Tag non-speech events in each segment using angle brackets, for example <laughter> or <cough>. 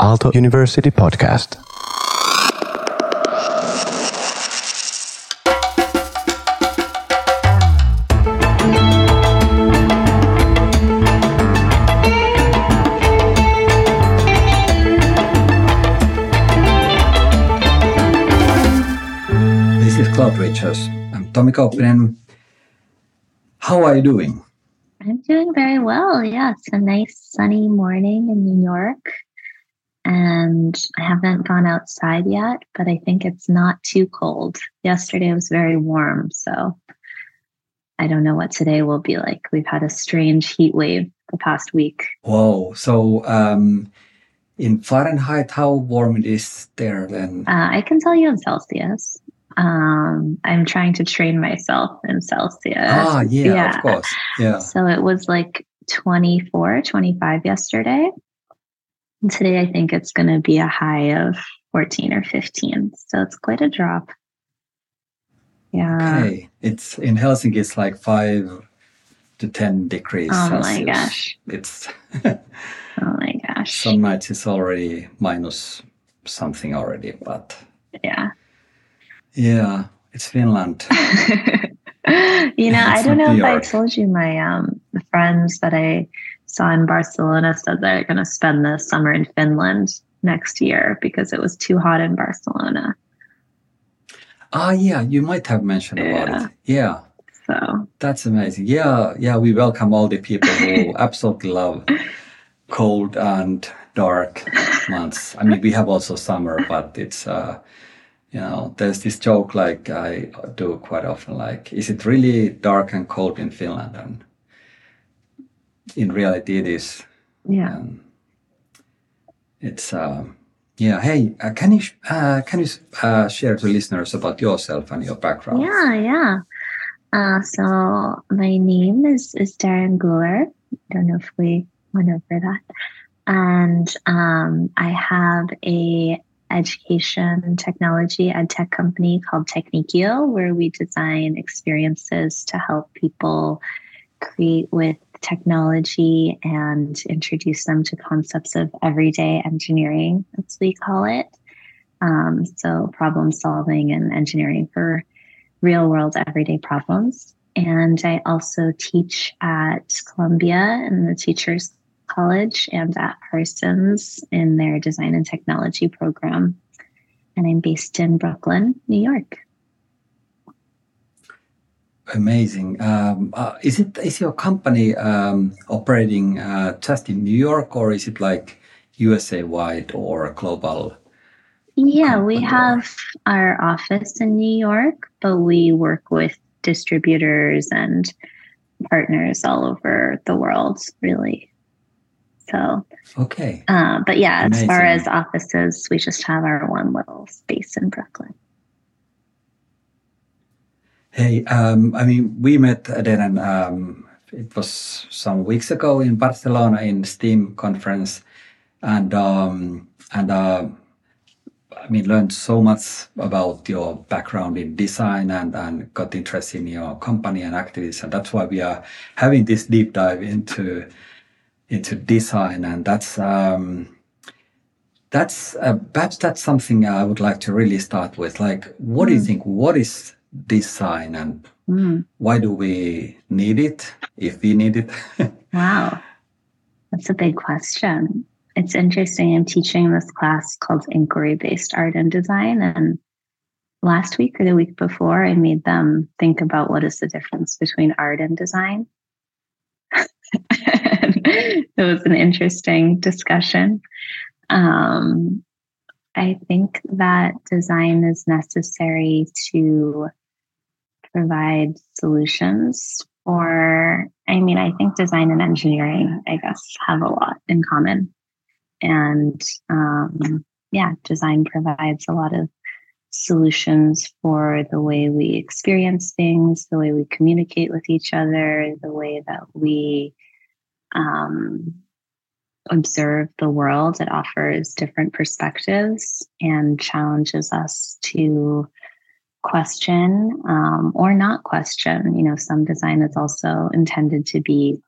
Aalto University podcast. This is Cloud Reachers. I'm Tomi Kauppinen. How are you doing? I'm doing very well. Yeah, it's a nice sunny morning in New York. And I haven't gone outside yet, but I think it's not too cold. Yesterday was very warm. So I don't know what today will be like. We've had a strange heat wave the past week. Whoa. So, um, in Fahrenheit, how warm it is there then? Uh, I can tell you in Celsius. Um, I'm trying to train myself in Celsius. ah, yeah, yeah. of course. Yeah. So it was like 24, 25 yesterday. And today I think it's going to be a high of 14 or 15. So it's quite a drop. Yeah. Okay. It's in Helsinki, it's like five to 10 degrees Oh my gosh. It's Oh my gosh. <laughs> some nights it's already minus something already, but yeah. yeah, it's Finland. <laughs> you know, Yeah, I don't know if I told you my um friends that I saw in Barcelona said they're going to spend the summer in Finland next year because it was too hot in Barcelona. ah, yeah, you might have mentioned about Yeah. it. Yeah. So That's amazing. Yeah, yeah, we welcome all the people who <laughs> absolutely love cold and dark months. I mean, we have also summer, but it's uh, you know, there's this joke like I do quite often, like, is it really dark and cold in Finland? And in reality, it is. yeah. Um, it's uh, yeah. Hey, uh, can you uh, can you uh, share to listeners about yourself and your background? Yeah, yeah. Uh, so my name is is Deren Guler. I don't know if we went over that. And um, I have a education technology ed tech company called Teknikio, where we design experiences to help people create with technology and introduce them to concepts of everyday engineering, as we call it. Um, so problem solving and engineering for real world everyday problems. And I also teach at Columbia in the Teachers College and at Parsons in their design and technology program. And I'm based in Brooklyn, New York. Amazing. Um, uh, is it is your company um, operating uh, just in New York, or is it like USA wide or global? Yeah, we have our office in New York, but we work with distributors and partners all over the world, really. So, Okay. uh, but yeah, as far as offices, we just have our one little space in Brooklyn. Hey, um, I mean, we met then. Um, it was some weeks ago in Barcelona in STEAM conference, and um, and uh, I mean, learned so much about your background in design and and got interested in your company and activities, and that's why we are having this deep dive into into design, and that's. Um, that's uh, perhaps that's something I would like to really start with. Like, what do you Mm. think? What is design, and Mm, why do we need it? If we need it, <laughs> wow, that's a big question. It's interesting. I'm teaching this class called Inquiry Based Art and Design. And last week or the week before, I made them think about what is the difference between art and design. <laughs> it was an interesting discussion. Um, I think that design is necessary to provide solutions for, I mean, I think design and engineering, I guess, have a lot in common. And um, yeah, design provides a lot of solutions for the way we experience things, the way we communicate with each other, the way that we um, observe the world. It offers different perspectives and challenges us to question um, or not question. You know, some design is also intended to be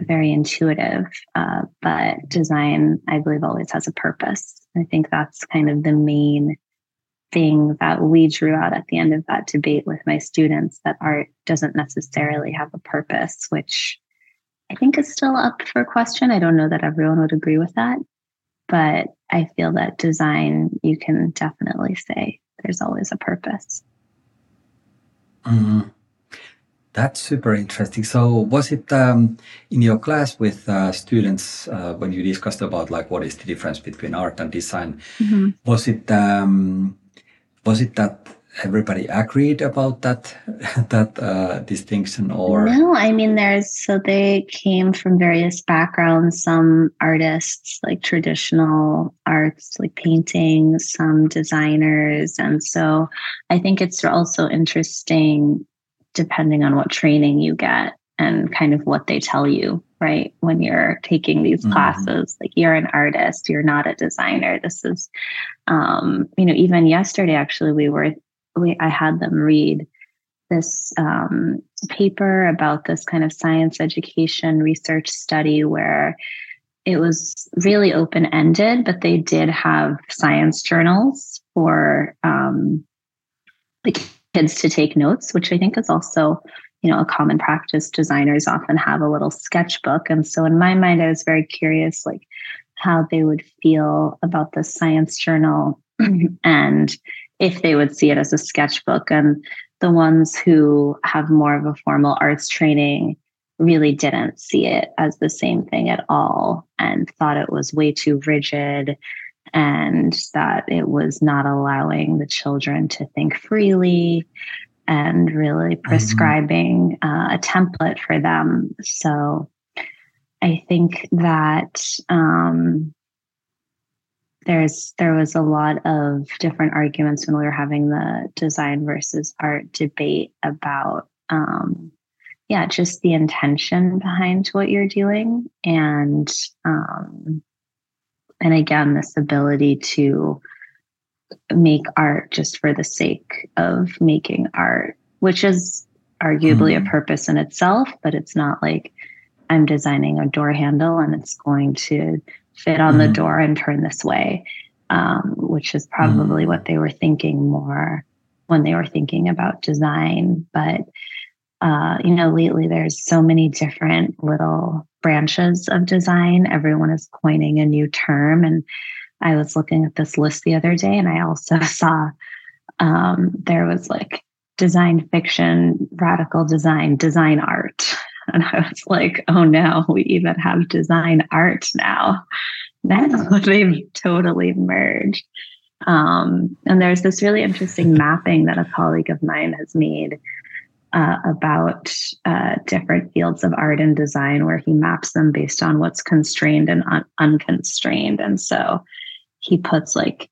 very intuitive. Uh, but design, I believe, always has a purpose. I think that's kind of the main thing that we drew out at the end of that debate with my students that art doesn't necessarily have a purpose, which I think is still up for question. I don't know that everyone would agree with that, but I feel that design, you can definitely say there's always a purpose. Mm. That's super interesting. So, was it um, in your class with uh, students uh, when you discussed about like what is the difference between art and design? Mm-hmm. Was it um, was it that everybody agreed about that <laughs> that uh, distinction or? No i mean there's so they came from various backgrounds. Some artists like traditional arts like painting some designers. And so i think it's also interesting depending on what training you get and kind of what they tell you right? When you're taking these mm-hmm. classes like you're an artist you're not a designer. This is um you know even yesterday actually we were we I had them read this um, paper about this kind of science education research study where it was really open ended, but they did have science journals for um, the kids to take notes, which I think is also you know a common practice. Designers often have a little sketchbook, and so in my mind, I was very curious, like how they would feel about the science journal <clears throat> and if they would see it as a sketchbook. And the ones who have more of a formal arts training really didn't see it as the same thing at all and thought it was way too rigid and that it was not allowing the children to think freely and really mm-hmm. prescribing mm-hmm. uh, a template for them. So I think that um, there's there was a lot of different arguments when we were having the design versus art debate about um, yeah just the intention behind what you're doing and um, and again this ability to make art just for the sake of making art which is arguably mm-hmm. a purpose in itself but it's not like i'm designing a door handle and it's going to fit on mm-hmm. the door and turn this way, um, which is probably mm-hmm. what they were thinking more when they were thinking about design. But uh, you know, lately there's so many different little branches of design. Everyone is coining a new term, and I was looking at this list the other day, and I also <laughs> saw um, there was like design fiction, radical design, design art. <laughs> And I was like, oh no, we even have design art now. <laughs> Now <laughs> they've totally merged. Um, and there's this really interesting mapping that a colleague of mine has made uh, about uh, different fields of art and design, where he maps them based on what's constrained and un- unconstrained. And so he puts like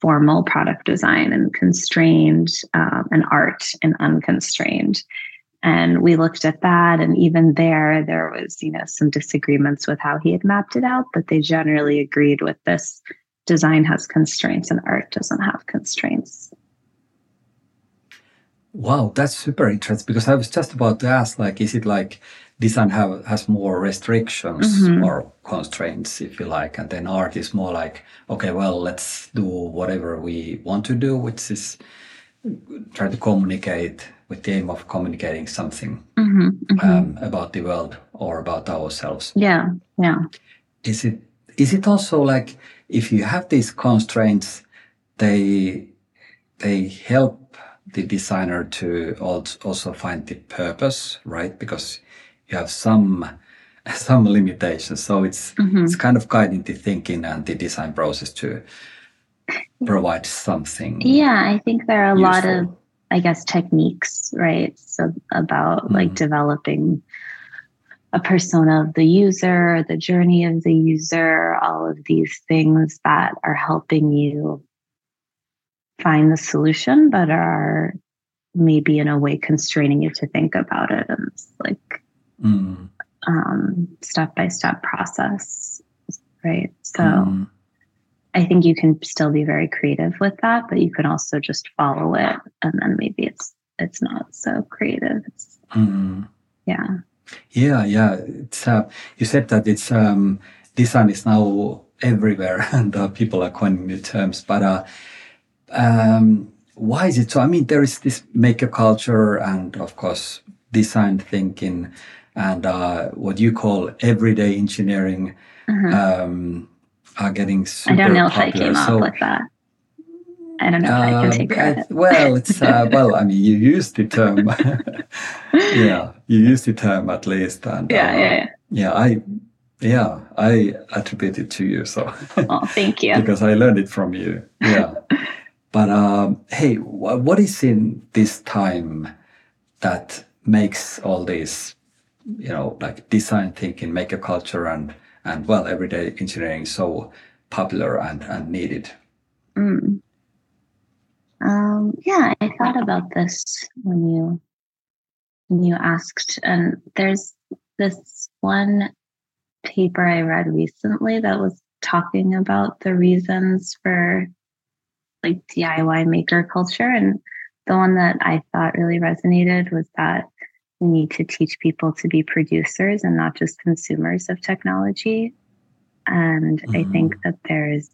formal product design and constrained um, and art and unconstrained and we looked at that and even there there was you know some disagreements with how he had mapped it out but they generally agreed with this design has constraints and art doesn't have constraints wow that's super interesting because i was just about to ask like is it like design have has more restrictions mm-hmm. or constraints if you like and then art is more like okay well let's do whatever we want to do which is try to communicate with the aim of communicating something mm-hmm, mm-hmm. Um, about the world or about ourselves. Yeah, yeah. Is it is it also like if you have these constraints, they they help the designer to also find the purpose, right? Because you have some <laughs> some limitations, so it's mm-hmm. it's kind of guiding the thinking and the design process to provide something. Yeah, I think there are a useful. lot of I guess techniques, right? So about mm-hmm. like developing a persona of the user, the journey of the user, all of these things that are helping you find the solution, but are maybe in a way constraining you to think about it. And it's like mm. um, step by step process, right? So. Mm I think you can still be very creative with that, but you can also just follow it, and then maybe it's it's not so creative. It's, mm. Yeah. Yeah, yeah. It's uh, you said that it's um, design is now everywhere <laughs> and uh, people are coining new terms. But uh, um, why is it so? I mean, there is this maker culture and of course design thinking and uh, what you call everyday engineering um, are getting super. I don't know if popular. I came so, up with that. I don't know if I can um, take credit. well, it's uh, <laughs> well. I mean, you used the term. <laughs> <laughs> yeah, you used the term at least, and yeah, uh, yeah, yeah. yeah, I, yeah, I attribute it to you. So Oh, thank you. because I learned it from you. Yeah, but um, hey, wha what is in this time that makes all this, you know, like design thinking, maker culture, and and well, everyday engineering so popular and and needed? Mm. Um, yeah, I thought about this when you when you asked, and there's this one paper I read recently that was talking about the reasons for like DIY maker culture, and the one that I thought really resonated was that we need to teach people to be producers and not just consumers of technology. And I think that there's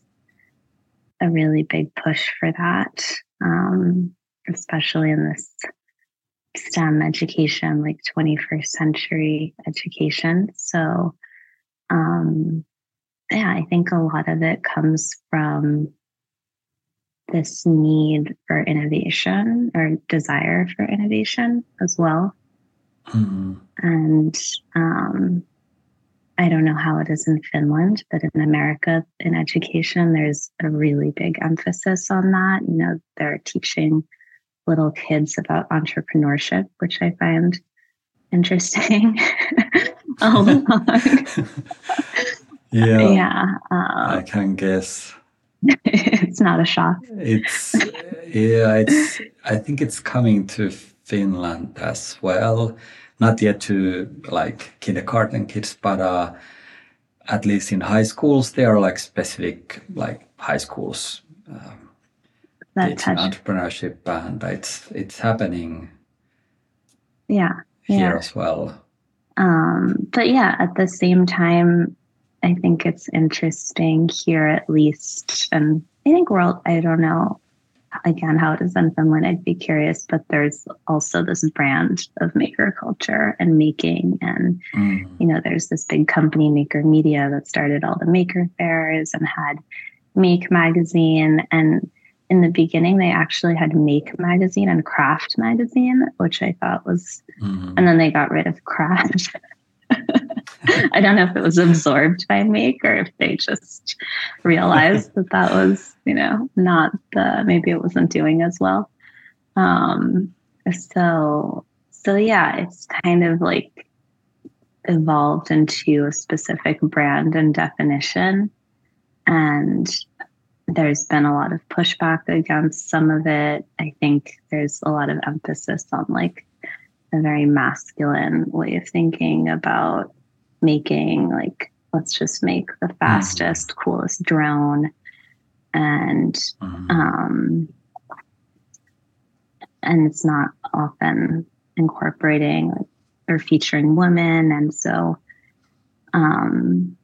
a really big push for that, um, especially in this STEM education, like 21st century education. So, um, yeah, I think a lot of it comes from this need for innovation or desire for innovation as well. Mhm. And um, I don't know how it is in Finland, but in America, in education, there's a really big emphasis on that. You know, they're teaching little kids about entrepreneurship, which I find interesting. <laughs> <laughs> yeah, yeah, um, I can guess. <laughs> it's not a shock. It's yeah, it's. I think it's coming to Finland as well. Not yet to like kindergarten kids, but uh, at least in high schools, there are like specific like high schools um, touch, entrepreneurship, and it's it's happening yeah. here Yeah. as well. Um, but yeah, at the same time, I think it's interesting here at least. And I think world, I don't know again how it is in Finland. I'd be curious, but there's also this brand of maker culture and making. And, Mm. you know, there's this big company, Maker Media, that started all the maker fairs and had Make Magazine. And in the beginning, they actually had Make Magazine and Craft Magazine, which I thought was Mm. and then they got rid of craft. <laughs> <laughs> I don't know if it was absorbed by Make or if they just realized that that was, you know, not the maybe it wasn't doing as well. Um, so, so yeah, it's kind of like evolved into a specific brand and definition, and there's been a lot of pushback against some of it. I think there's a lot of emphasis on like a very masculine way of thinking about making like let's just make the fastest coolest drone. And Mm. um and it's not often incorporating like, or featuring women. And so um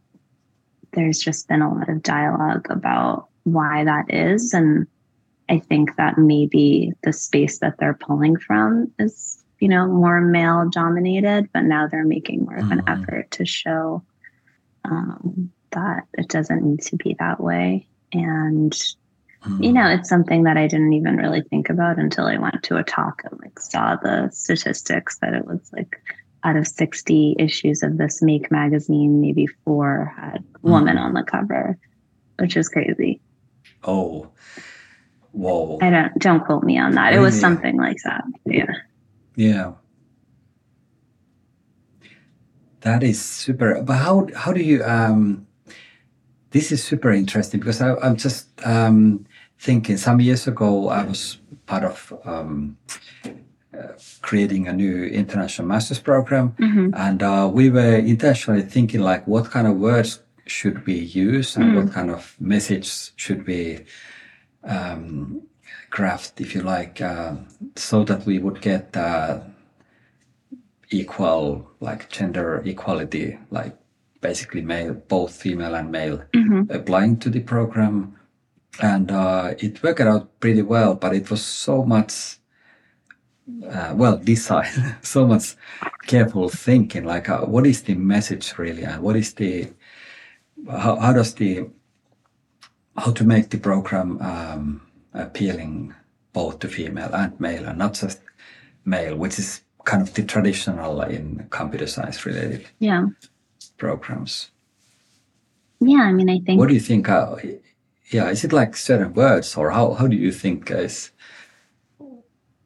there's just been a lot of dialogue about why that is. And i think that maybe the space that they're pulling from is you know more male dominated but now they're making more of an Mhm. effort to show um, that it doesn't need to be that way and Mm. you know it's something that i didn't even really think about until i went to a talk and like saw the statistics that it was like out of 60 issues of this make magazine maybe four had woman Mhm. on the cover which is crazy Oh, whoa. i don't don't quote me on that it was something like that yeah Yeah. That is super. But how how do you um this is super interesting because I, I'm just um thinking some years ago I was part of um uh, creating a new international master's program Mhm. and uh, we were intentionally thinking like what kind of words should we use and what kind of message should we um, craft if you like uh, so that we would get uh, equal, like gender equality, like basically male, both female and male, Mhm. applying to the program, and uh, it worked out pretty well. But it was so much, uh, well, design, <laughs> so much careful thinking. Like, uh, what is the message really, and what is the how, how does the how to make the program um, appealing both to female and male, and not just male, which is kind of the traditional in computer science related Yeah. programs. Yeah. I mean, I think What do you think? Uh, yeah, is it like certain words, or how, how do you think is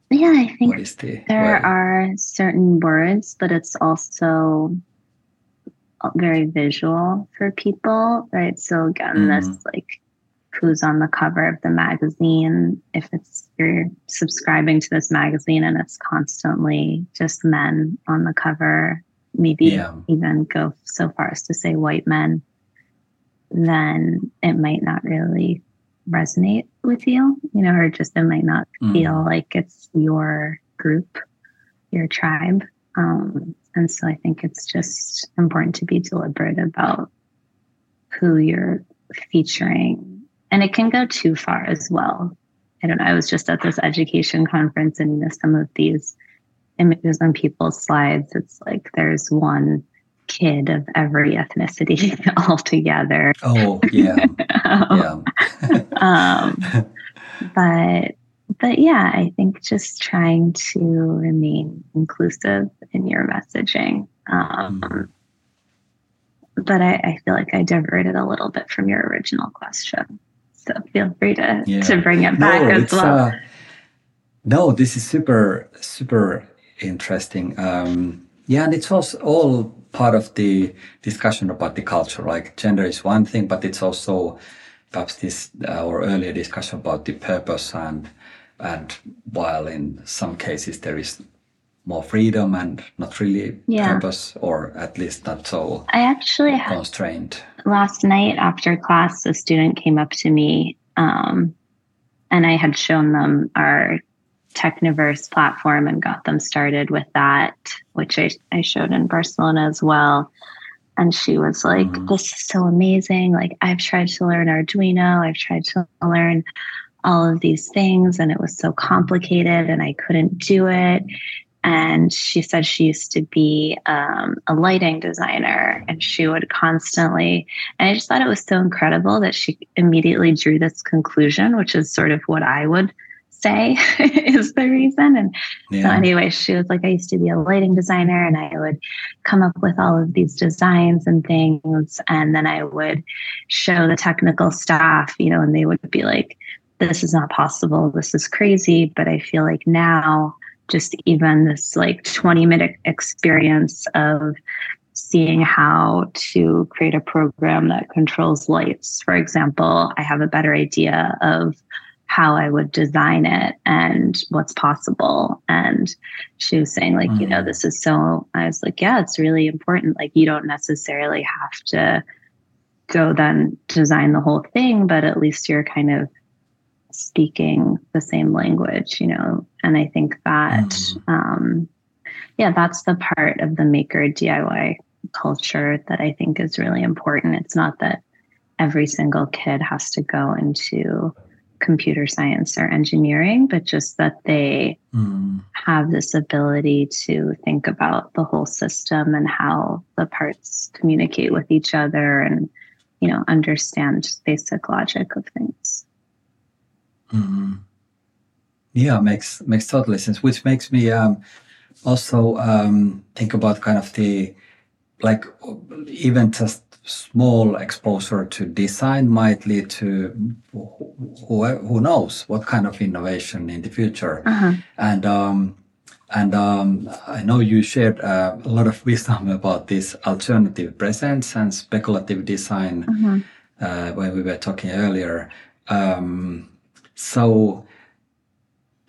yeah, I think what is the there way? are certain words, but it's also very visual for people, right? So again, this like who's on the cover of the magazine. If it's you're subscribing to this magazine and it's constantly just men on the cover, maybe Yeah. even go so far as to say white men, then it might not really resonate with you, you know, or just it might not Mm. feel like it's your group, your tribe. Um, and so I think it's just important to be deliberate about who you're featuring. And it can go too far as well. I don't know. I was just at this education conference and you know, some of these images on people's slides, it's like there's one kid of every ethnicity <laughs> all together. Oh yeah, <laughs> yeah. um, but but yeah, I think just trying to remain inclusive in your messaging. Um, Mhm. But I, I feel like I diverted a little bit from your original question, so feel free to Yeah. to bring it back as well. uh, no, this is super, super interesting. Um, yeah, and it's also all part of the discussion about the culture. Like gender is one thing, but it's also perhaps this uh, or earlier discussion about the purpose and and while in some cases there is more freedom and not really Yeah. purpose, or at least not so I actually had constrained. last night after class, a student came up to me um, and I had shown them our Tekniverse platform and got them started with that, which I, I showed in Barcelona as well. And she was like, Mhm. This is so amazing. Like, I've tried to learn Arduino, I've tried to learn all of these things, and it was so complicated, and I couldn't do it. And she said she used to be um, a lighting designer, and she would constantly and I just thought it was so incredible that she immediately drew this conclusion, which is sort of what I would say <laughs> is the reason. And so, anyway, she was like, I used to be a lighting designer and I would come up with all of these designs and things. And then I would show the technical staff, you know, and they would be like, this is not possible. This is crazy. But I feel like now, just even this like 20 minute experience of seeing how to create a program that controls lights, for example, I have a better idea of how I would design it and what's possible. And she was saying, like, you know, Mhm. this is so, I was like, yeah, it's really important. Like, you don't necessarily have to go then design the whole thing, but at least you're kind of speaking the same language, you know. And I think that, Mhm. um, yeah, that's the part of the maker DIY culture that I think is really important. It's not that every single kid has to go into computer science or engineering, but just that they Mm. have this ability to think about the whole system and how the parts communicate with each other and you know understand basic logic of things Mhm. Yeah, makes makes totally sense. Which makes me um, also um, think about kind of the like even just small exposure to design might lead to who, who knows what kind of innovation in the future. uh-huh. And um, and um, I know you shared uh, a lot of wisdom about this alternative presence and speculative design Uh-huh. uh, when we were talking earlier. Um, so,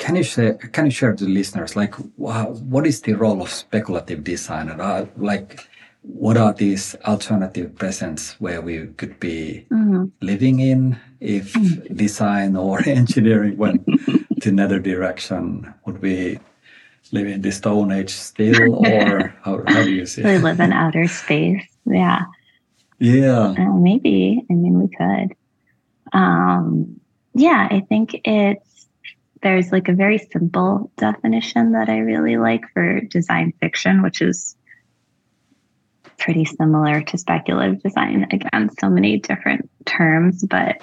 can you share? Can you share to the listeners like wha- what is the role of speculative design and uh, like what are these alternative presents where we could be Mhm. living in if design or <laughs> engineering went <laughs> to another direction? Would we live in the Stone Age still, or <laughs> how, how do you see We live in outer space. Yeah. Yeah. Uh, maybe. I mean, we could. Um, yeah, I think it's there's like a very simple definition that I really like for design fiction, which is pretty similar to speculative design. Again, so many different terms, but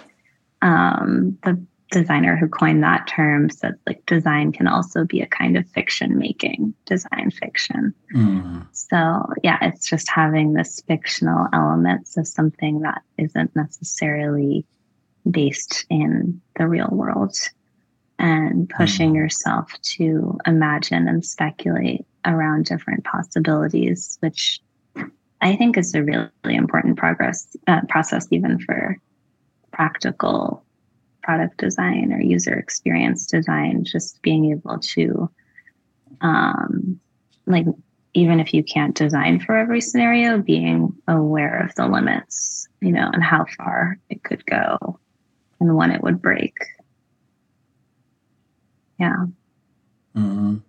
um, the designer who coined that term said like design can also be a kind of fiction making, design fiction. Mm. So, yeah, it's just having this fictional elements of something that isn't necessarily based in the real world and pushing Mhm. yourself to imagine and speculate around different possibilities, which I think is a really, important progress uh, process, even for practical product design or user experience design. Just being able to, um, like, even if you can't design for every scenario, being aware of the limits, you know, and how far it could go and when it would break. Yeah. Mhm.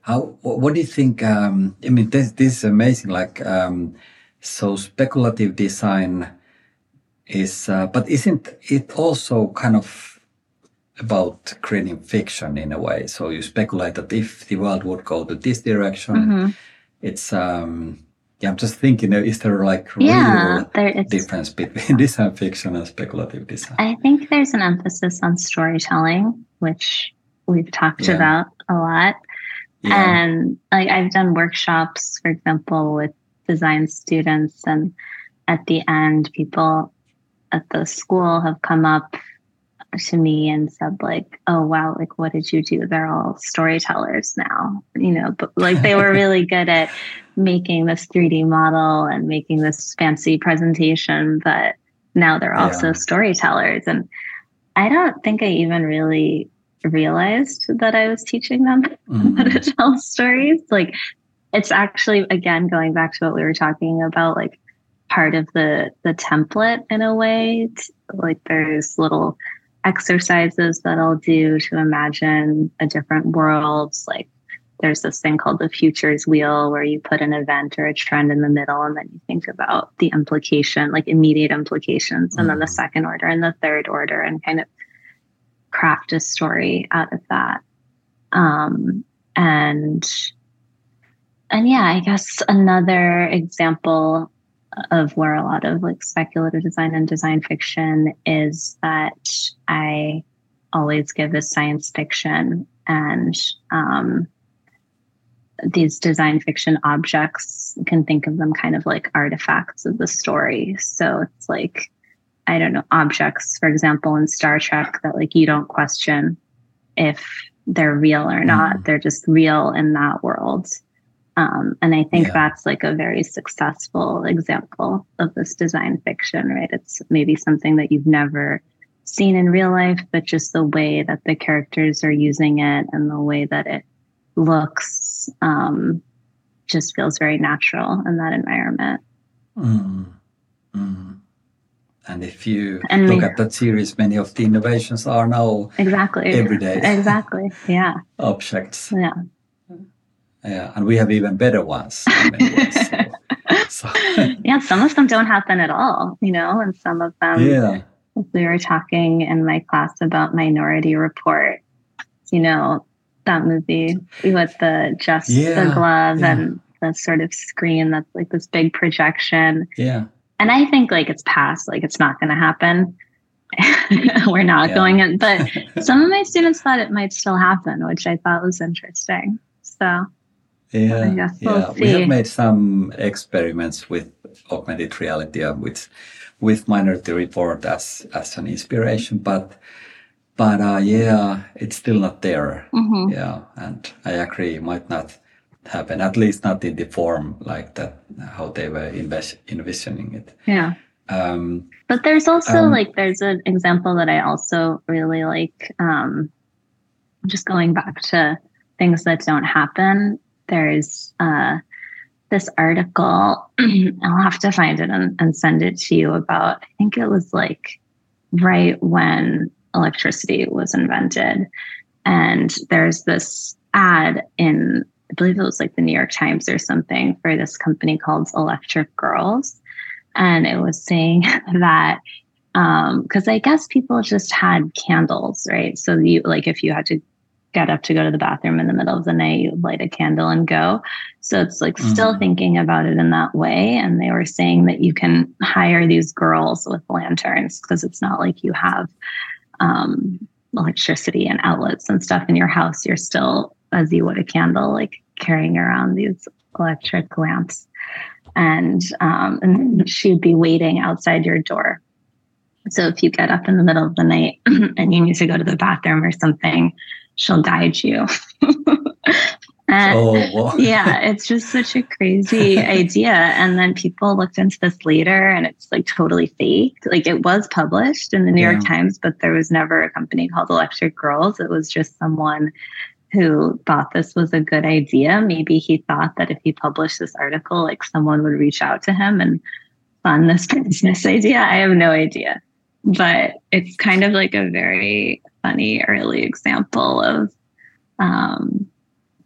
How? What do you think? Um, I mean, this this is amazing. Like, um, so speculative design is, uh, but isn't it also kind of about creating fiction in a way? So you speculate that if the world would go to this direction, Mhm. it's. Um, yeah, I'm just thinking. uh, Is there like Yeah. real There, difference between <laughs> design fiction and speculative design? I think there's an emphasis on storytelling, which we've talked Yeah. about a lot. yeah. And like I've done workshops, for example, with design students, and at the end, people at the school have come up to me and said like, "Oh wow, like what did you do?" They're all storytellers now, you know. But like they were <laughs> really good at making this 3D model and making this fancy presentation, but now they're also Yeah. storytellers. And I don't think I even really realized that I was teaching them <laughs> how Mhm. to tell stories. Like it's actually again going back to what we were talking about, like part of the the template in a way. Like there's little exercises that I'll do to imagine a different world. Like there's this thing called the futures wheel where you put an event or a trend in the middle and then you think about the implication, like immediate implications, and then the Mhm. second order and the third order and kind of craft a story out of that. Um, and and yeah, I guess another example of where a lot of like speculative design and design fiction is that I always give a science fiction and um, these design fiction objects you can think of them kind of like artifacts of the story. So it's like, I don't know, objects, for example, in Star Trek that like you don't question if they're real or not. Mhm. They're just real in that world. Um, and I think Yeah. that's like a very successful example of this design fiction, right? It's maybe something that you've never seen in real life, but just the way that the characters are using it and the way that it looks um, just feels very natural in that environment. Mm. Mm. And if you And look we- at that series, many of the innovations are now Exactly. every day Exactly. Yeah. <laughs> objects. Yeah. Yeah, and we have even better ones. ways, so, <laughs> so, yeah. Some of them don't happen at all, you know, and some of them, yeah, we were talking in my class about Minority Report, you know, that movie with the just the glove yeah. and the sort of screen that's like this big projection. yeah, And I think like it's past, like it's not going to happen. <laughs> We're not Yeah. going in, but <laughs> some of my students thought it might still happen, which I thought was interesting. So yeah, we'll yeah. We have made some experiments with augmented reality, uh, with with Minority Report as as an inspiration, but but uh, yeah, it's still not there. mhm. Yeah, and I agree, it might not happen, at least not in the form like that, how they were envis- envisioning it. yeah. Um, But there's also Um, like there's an example that I also really like. Um, just going back to things that don't happen. There's uh, this article. <clears throat> I'll have to find it and, and send it to you about. I think it was like right when electricity was invented, and there's this ad in I believe it was like the New York Times or something for this company called Electric Girls. And it was saying <laughs> that because um, I guess people just had candles, right? So you like if you had to get up to go to the bathroom in the middle of the night, you light a candle and go. So it's like mm-hmm. still thinking about it in that way. And they were saying that you can hire these girls with lanterns because it's not like you have um, electricity and outlets and stuff in your house. You're still, as you would a candle, like carrying around these electric lamps. And, um, and she'd be waiting outside your door so if you get up in the middle of the night <clears throat> and you need to go to the bathroom or something, she'll guide you. <laughs> and oh, <laughs> yeah, it's just such a crazy idea. And then people looked into this later and it's like totally fake. Like it was published in the New yeah. York Times, but there was never a company called Electric Girls. It was just someone who thought this was a good idea. Maybe he thought that if he published this article, like someone would reach out to him and fund this <laughs> business idea. I have no idea but it's kind of like a very funny early example of um,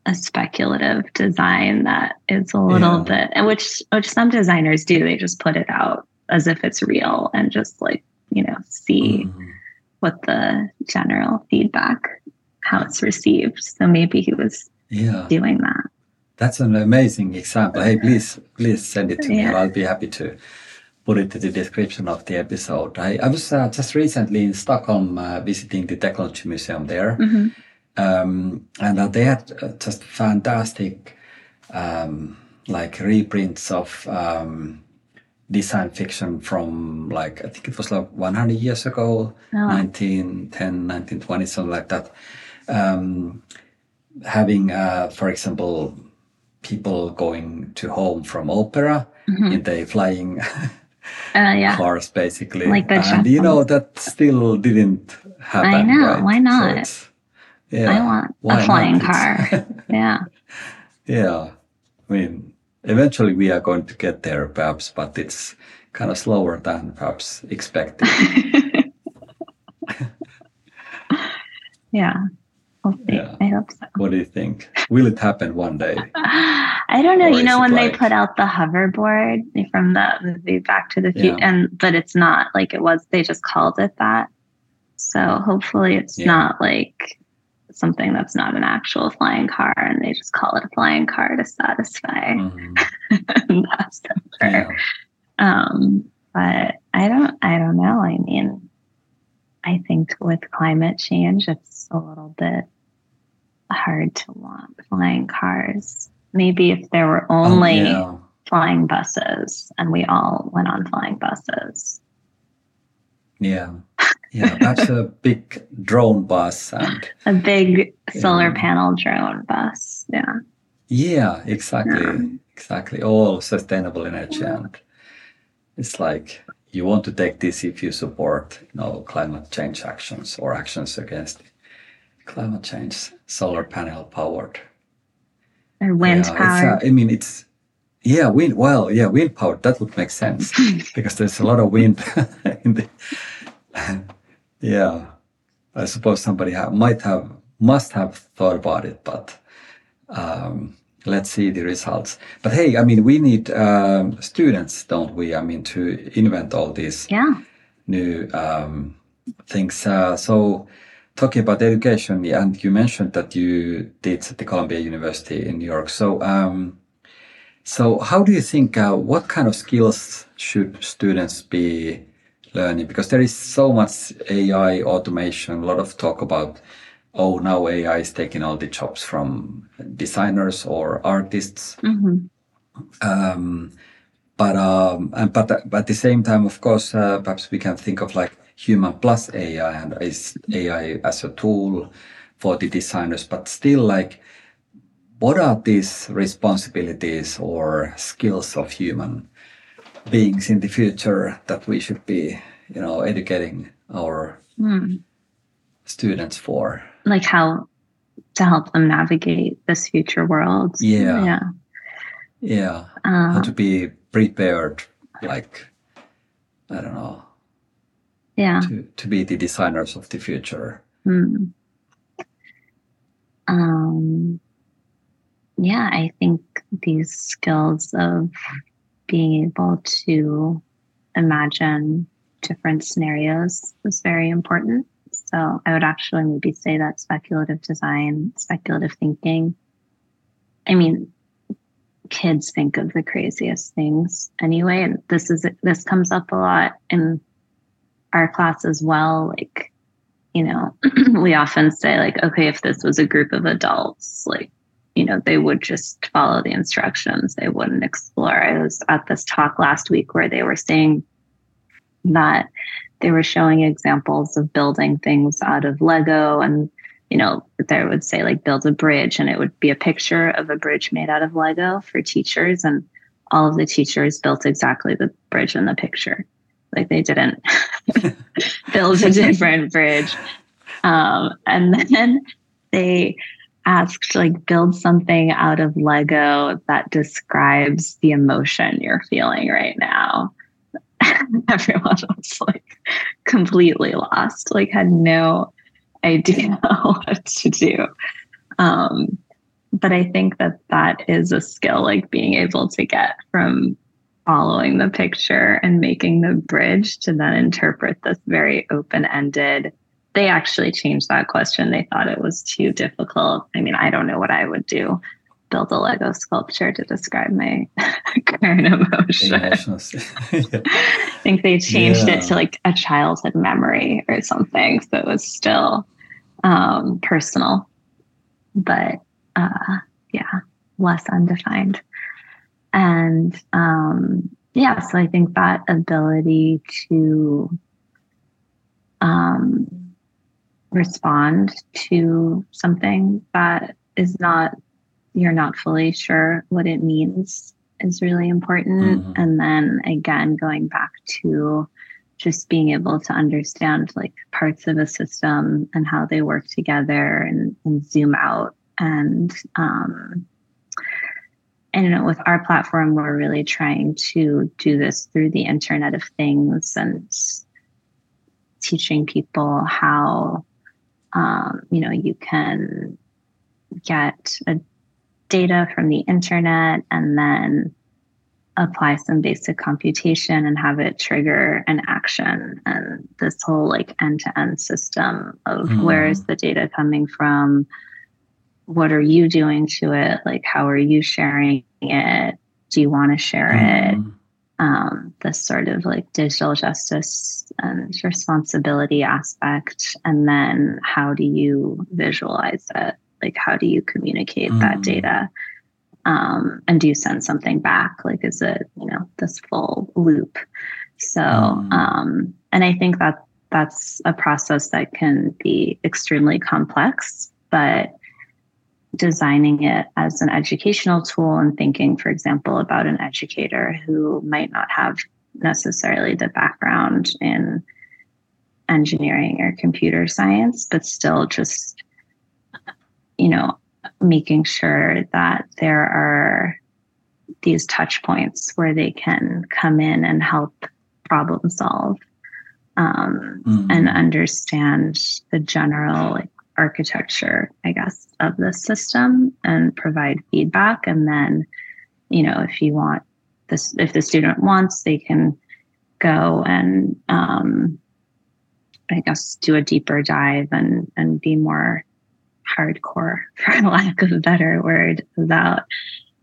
a speculative design that is a little yeah. bit and which which some designers do they just put it out as if it's real and just like you know see mm-hmm. what the general feedback how it's received so maybe he was yeah. doing that that's an amazing example hey please please send it to yeah. me i'll be happy to put it in the description of the episode. I, I was uh, just recently in Stockholm uh, visiting the Technology Museum there. Mm-hmm. Um, and uh, they had uh, just fantastic um, like reprints of um, design fiction from like, I think it was like 100 years ago, oh. 1910, 1920, something like that. Um, having, uh, for example, people going to home from opera mm-hmm. in the flying <laughs> uh, yeah. cars basically. Like and you know that still didn't happen. I know. Right? Why not? So yeah. I want a flying not? <laughs> car. yeah. Yeah. I mean, eventually we are going to get there, perhaps, but it's kind of slower than perhaps expected. <laughs> yeah. Yeah. I hope so. What do you think? Will it happen one day? <laughs> I don't know. Or you know, when like... they put out the hoverboard from the movie Back to the Future, yeah. and but it's not like it was. They just called it that. So hopefully, it's yeah. not like something that's not an actual flying car, and they just call it a flying car to satisfy <laughs> mm-hmm. Yeah. Um, but I don't. I don't know. I mean, I think with climate change, it's a little bit hard to want flying cars. Maybe if there were oh, only oh, yeah. flying buses and we all went on flying buses. Yeah. Yeah, that's a big drone bus and <laughs> a big solar panel drone bus. Yeah. Yeah, exactly. Yeah. Exactly. All sustainable energy and it's like you want to take this if you support you know climate change actions or actions against climate change solar panel powered. Or wind yeah, power uh, i mean it's yeah wind well yeah wind power that would make sense <laughs> because there's a lot of wind <laughs> in the yeah i suppose somebody ha- might have must have thought about it but um, let's see the results. But hey, I mean, we need um, students, don't we? I mean, to invent all these yeah. new um, things. Uh, so, talking about education, and you mentioned that you did at the Columbia University in New York. So, um, so how do you think? Uh, what kind of skills should students be learning? Because there is so much AI automation, a lot of talk about oh, now AI is taking all the jobs from designers or artists. Mm-hmm. Um, but um, and but, at the same time, of course, uh, perhaps we can think of like human plus AI and is AI as a tool for the designers. But still, like, what are these responsibilities or skills of human beings in the future that we should be, you know, educating our mm. students for? Like how to help them navigate this future world. Yeah. Yeah. Yeah. Uh, how to be prepared, like, I don't know. Yeah. To, to be the designers of the future. Hmm. um, yeah, I think these skills of being able to imagine different scenarios is very important. So I would actually maybe say that speculative design, speculative thinking. I mean, kids think of the craziest things anyway, and this is this comes up a lot in our class as well. Like, you know, <clears throat> we often say like, okay, if this was a group of adults, like you know, they would just follow the instructions. They wouldn't explore. I was at this talk last week where they were saying that they were showing examples of building things out of Lego and you know, they would say like build a bridge and it would be a picture of a bridge made out of Lego for teachers and all of the teachers built exactly the bridge in the picture. Like they didn't <laughs> build a different bridge. Um, and then they asked like build something out of lego that describes the emotion you're feeling right now <laughs> everyone was like completely lost like had no idea <laughs> what to do um, but i think that that is a skill like being able to get from following the picture and making the bridge to then interpret this very open-ended they actually changed that question. They thought it was too difficult. I mean, I don't know what I would do. Build a Lego sculpture to describe my <laughs> current emotion. <laughs> yeah. I think they changed yeah. it to like a childhood memory or something. So it was still um, personal, but uh, yeah, less undefined. And um, yeah, so I think that ability to um, respond to something that is not you're not fully sure what it means is really important mm-hmm. and then again going back to just being able to understand like parts of a system and how they work together and, and zoom out and um, and you know with our platform we're really trying to do this through the internet of things and teaching people how um, you know, you can get a data from the internet and then apply some basic computation and have it trigger an action. And this whole like end-to-end system of mm. where is the data coming from? What are you doing to it? Like how are you sharing it? Do you want to share mm. it? Um, this sort of like digital justice and responsibility aspect. And then how do you visualize it like how do you communicate mm. that data um, and do you send something back like is it you know this full loop so mm. um, and i think that that's a process that can be extremely complex but designing it as an educational tool and thinking, for example, about an educator who might not have necessarily the background in engineering or computer science, but still just, you know, making sure that there are these touch points where they can come in and help problem solve um, mm-hmm. and understand the general like architecture, I guess, of the system and provide feedback. And then, you know, if you want this, if the student wants, they can go and, um, I guess, do a deeper dive and and be more hardcore, <laughs> for lack of a better word, about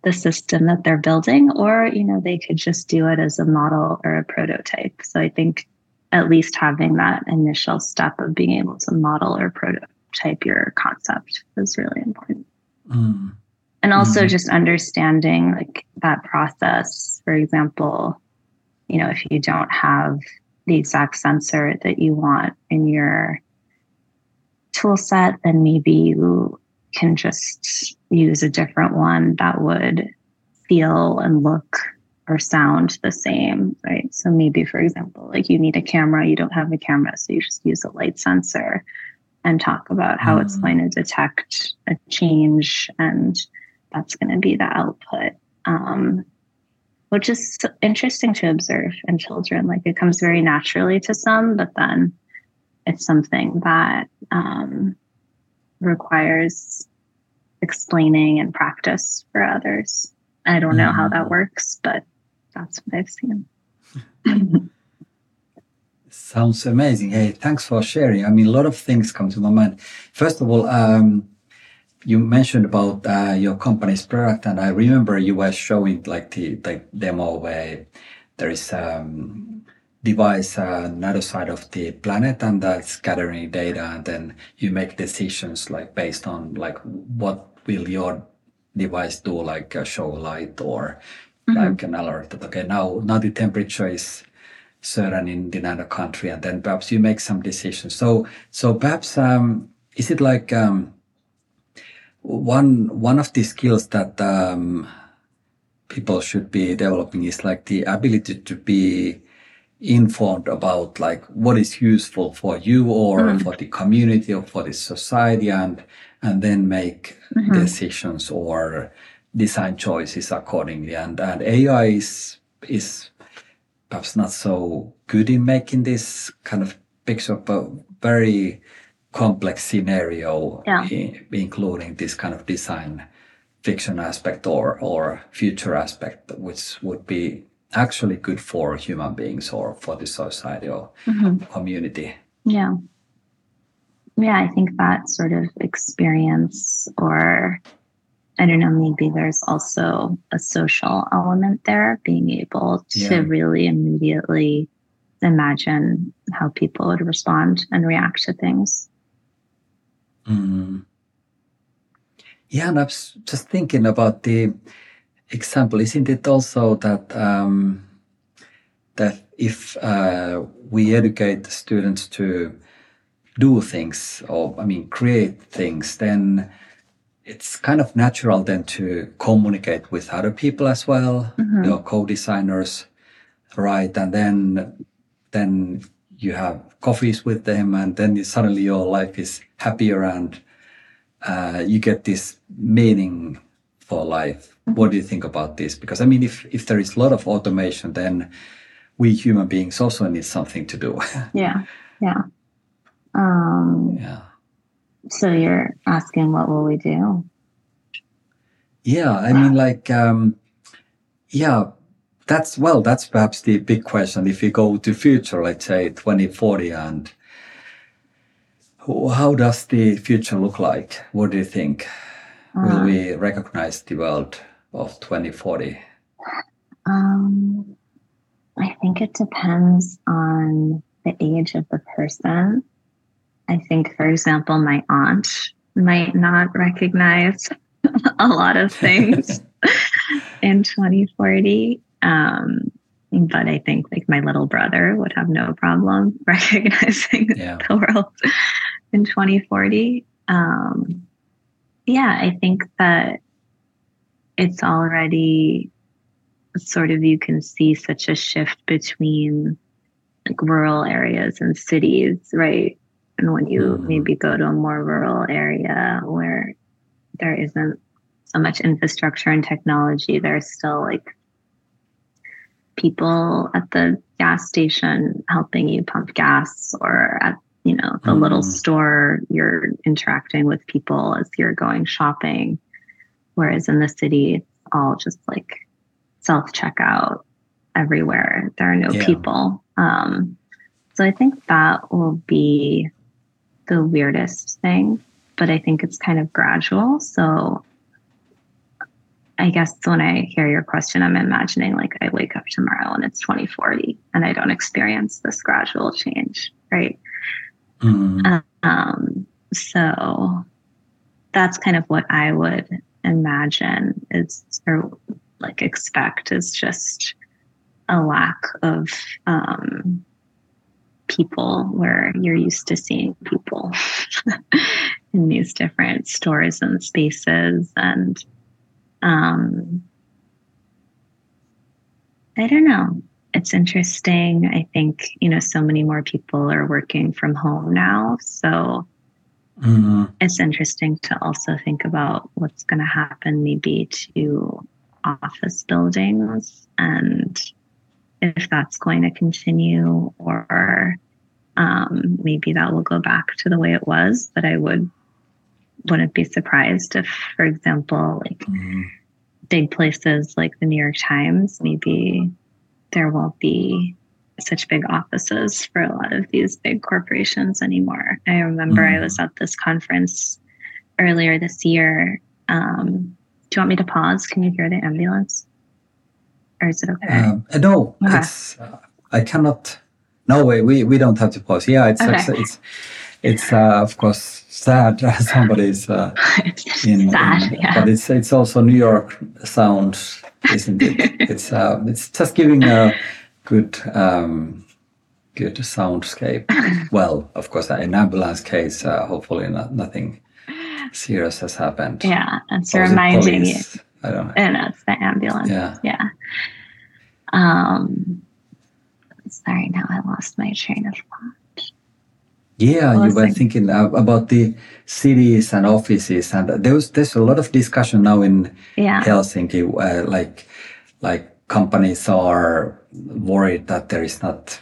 the system that they're building, or you know, they could just do it as a model or a prototype. So I think at least having that initial step of being able to model or prototype your concept is really important. Mm. And also mm. just understanding like that process. For example, you know, if you don't have the exact sensor that you want in your tool set, then maybe you can just use a different one that would feel and look or sound the same, right? So maybe, for example, like you need a camera, you don't have a camera, so you just use a light sensor and talk about how mm. it's going to detect a change and that's going to be the output um, which is interesting to observe in children like it comes very naturally to some but then it's something that um, requires explaining and practice for others. I don't know how Mm. that works, but that's what I've seen. <laughs> Sounds amazing. Hey, thanks for sharing. I mean, a lot of things come to my mind. First of all, um, you mentioned about uh, your company's product, and I remember you were showing like the, the demo where there is um, device uh, on side of the planet, and that's gathering data, and then you make decisions like based on like what will your device do, like uh, show light or like an alert that okay now now the temperature is certain in the another country and then perhaps you make some decisions. So so perhaps um is it like um one one of the skills that um people should be developing is like the ability to be informed about like what is useful for you or mm-hmm. for the community or for the society and and then make mm-hmm. decisions or design choices accordingly. And and AI is is perhaps not so good in making this kind of picture of a very complex scenario Yeah. i- including this kind of design fiction aspect or or future aspect which would be actually good for human beings or for the society or community Yeah. Yeah, I think that sort of experience, or I don't know, maybe there's also a social element there, being able to Yeah. really immediately imagine how people would respond and react to things. Mm. Yeah, and I was just thinking about the example. Isn't it also that um, that if uh, we educate the students to do things, or I mean, create things, then it's kind of natural then to communicate with other people as well, your co-designers, right? And then then you have coffees with them, and then you, suddenly your life is happier and uh, you get this meaning for life. What do you think about this? Because I mean, if if there is a lot of automation, then we human beings also need something to do. <laughs> Yeah. Yeah. Um, yeah, so you're asking what will we do? yeah. I mean, like, um, yeah. That's well. That's perhaps the big question. If we go to future, let's say 2040, and how does the future look like? What do you think? Will we recognize the world of 2040? Um, I think it depends on the age of the person. I think, for example, my aunt might not recognize <laughs> a lot of things <laughs> in 2040. Um, but I think like my little brother would have no problem <laughs> recognizing Yeah. the world in 2040. Um, yeah, I think that it's already sort of you can see such a shift between like rural areas and cities, right? And when you Mhm. maybe go to a more rural area where there isn't so much infrastructure and technology, there's still like people at the gas station helping you pump gas or at you know the little Mhm. store you're interacting with people as you're going shopping whereas in the city it's all just like self checkout everywhere there are no Yeah. people um, so i think that will be the weirdest thing but i think it's kind of gradual so I guess when I hear your question, I'm imagining like I wake up tomorrow and it's 2040 and I don't experience this gradual change, right? Mm. Um, so that's kind of what I would imagine is or like expect is just a lack of um, people where you're used to seeing people <laughs> in these different stores and spaces and um, I don't know. It's interesting. I think, you know, so many more people are working from home now. So Mm. it's interesting to also think about what's going to happen maybe to office buildings and if that's going to continue or um, maybe that will go back to the way it was. But I would wouldn't be surprised if, for example, like Mhm. big places like the New York Times, maybe there won't be such big offices for a lot of these big corporations anymore. I remember I Mm. was at this conference earlier this year. Um, do you want me to pause? Can you hear the ambulance? Or is it okay? Um, no, Okay. it's uh, I cannot. No way. We we don't have to pause. Yeah, it's Okay. it's it's, it's uh, of course sad. <laughs> Somebody's uh, it's <laughs> in, sad, in- yeah. but it's it's also New York sound, isn't it? <laughs> it's uh, it's just giving a good um, good soundscape. well, of course, in ambulance case, uh, hopefully not, nothing serious has happened. yeah, it's Or it reminding you. I don't know. And it's the ambulance. Yeah. Yeah. Um, sorry, now I lost my train of thought. Yeah, you were thinking about the cities and offices, and there was there's a lot of discussion now in Yeah. Helsinki, uh, like like companies are worried that there is not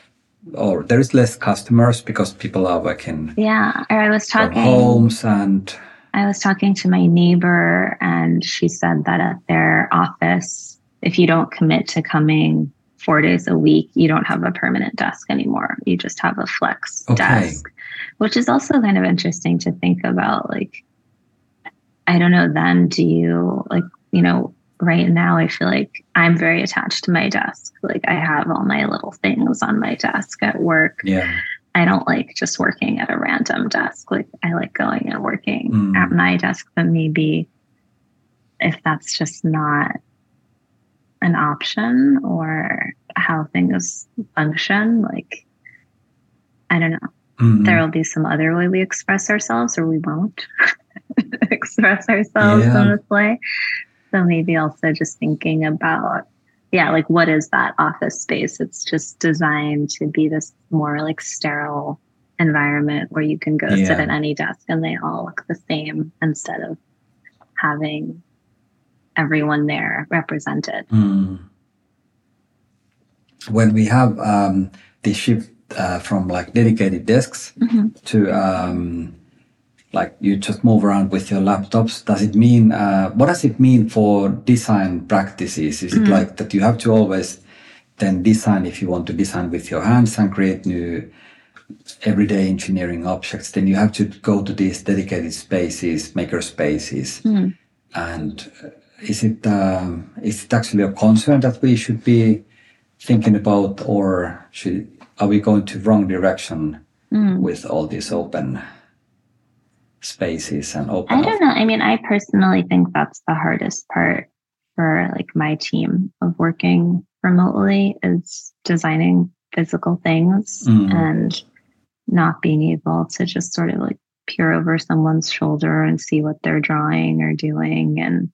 or there is less customers because people are working Yeah. Or I was talking. homes and I was talking to my neighbor, and she said that at their office, if you don't commit to coming four days a week, you don't have a permanent desk anymore. You just have a flex Okay. desk, which is also kind of interesting to think about. Like, I don't know, then do you, like, you know, right now, I feel like I'm very attached to my desk. Like, I have all my little things on my desk at work. yeah, I don't like just working at a random desk. Like I like going and working Mm. at my desk, but maybe if that's just not an option or how things function, like I don't know. Mhm. There will be some other way we express ourselves or we won't <laughs> express ourselves Yeah. in this way. So maybe also just thinking about yeah, like what is that office space? It's just designed to be this more like sterile environment where you can go sit at any desk and they all look the same instead of having everyone there represented. Mm. When we have um, the shift uh, from like dedicated desks to um, like you just move around with your laptops, does it mean uh, what does it mean for design practices? Is it like that you have to always then design if you want to design with your hands and create new everyday engineering objects? Then you have to go to these dedicated spaces, maker spaces, and uh, is it um, is it actually a concern that we should be thinking about, or should are we going to wrong direction with all these open spaces and open? I don't know. I mean, I personally think that's the hardest part for like my team of working remotely is designing physical things Mm. and not being able to just sort of like peer over someone's shoulder and see what they're drawing or doing and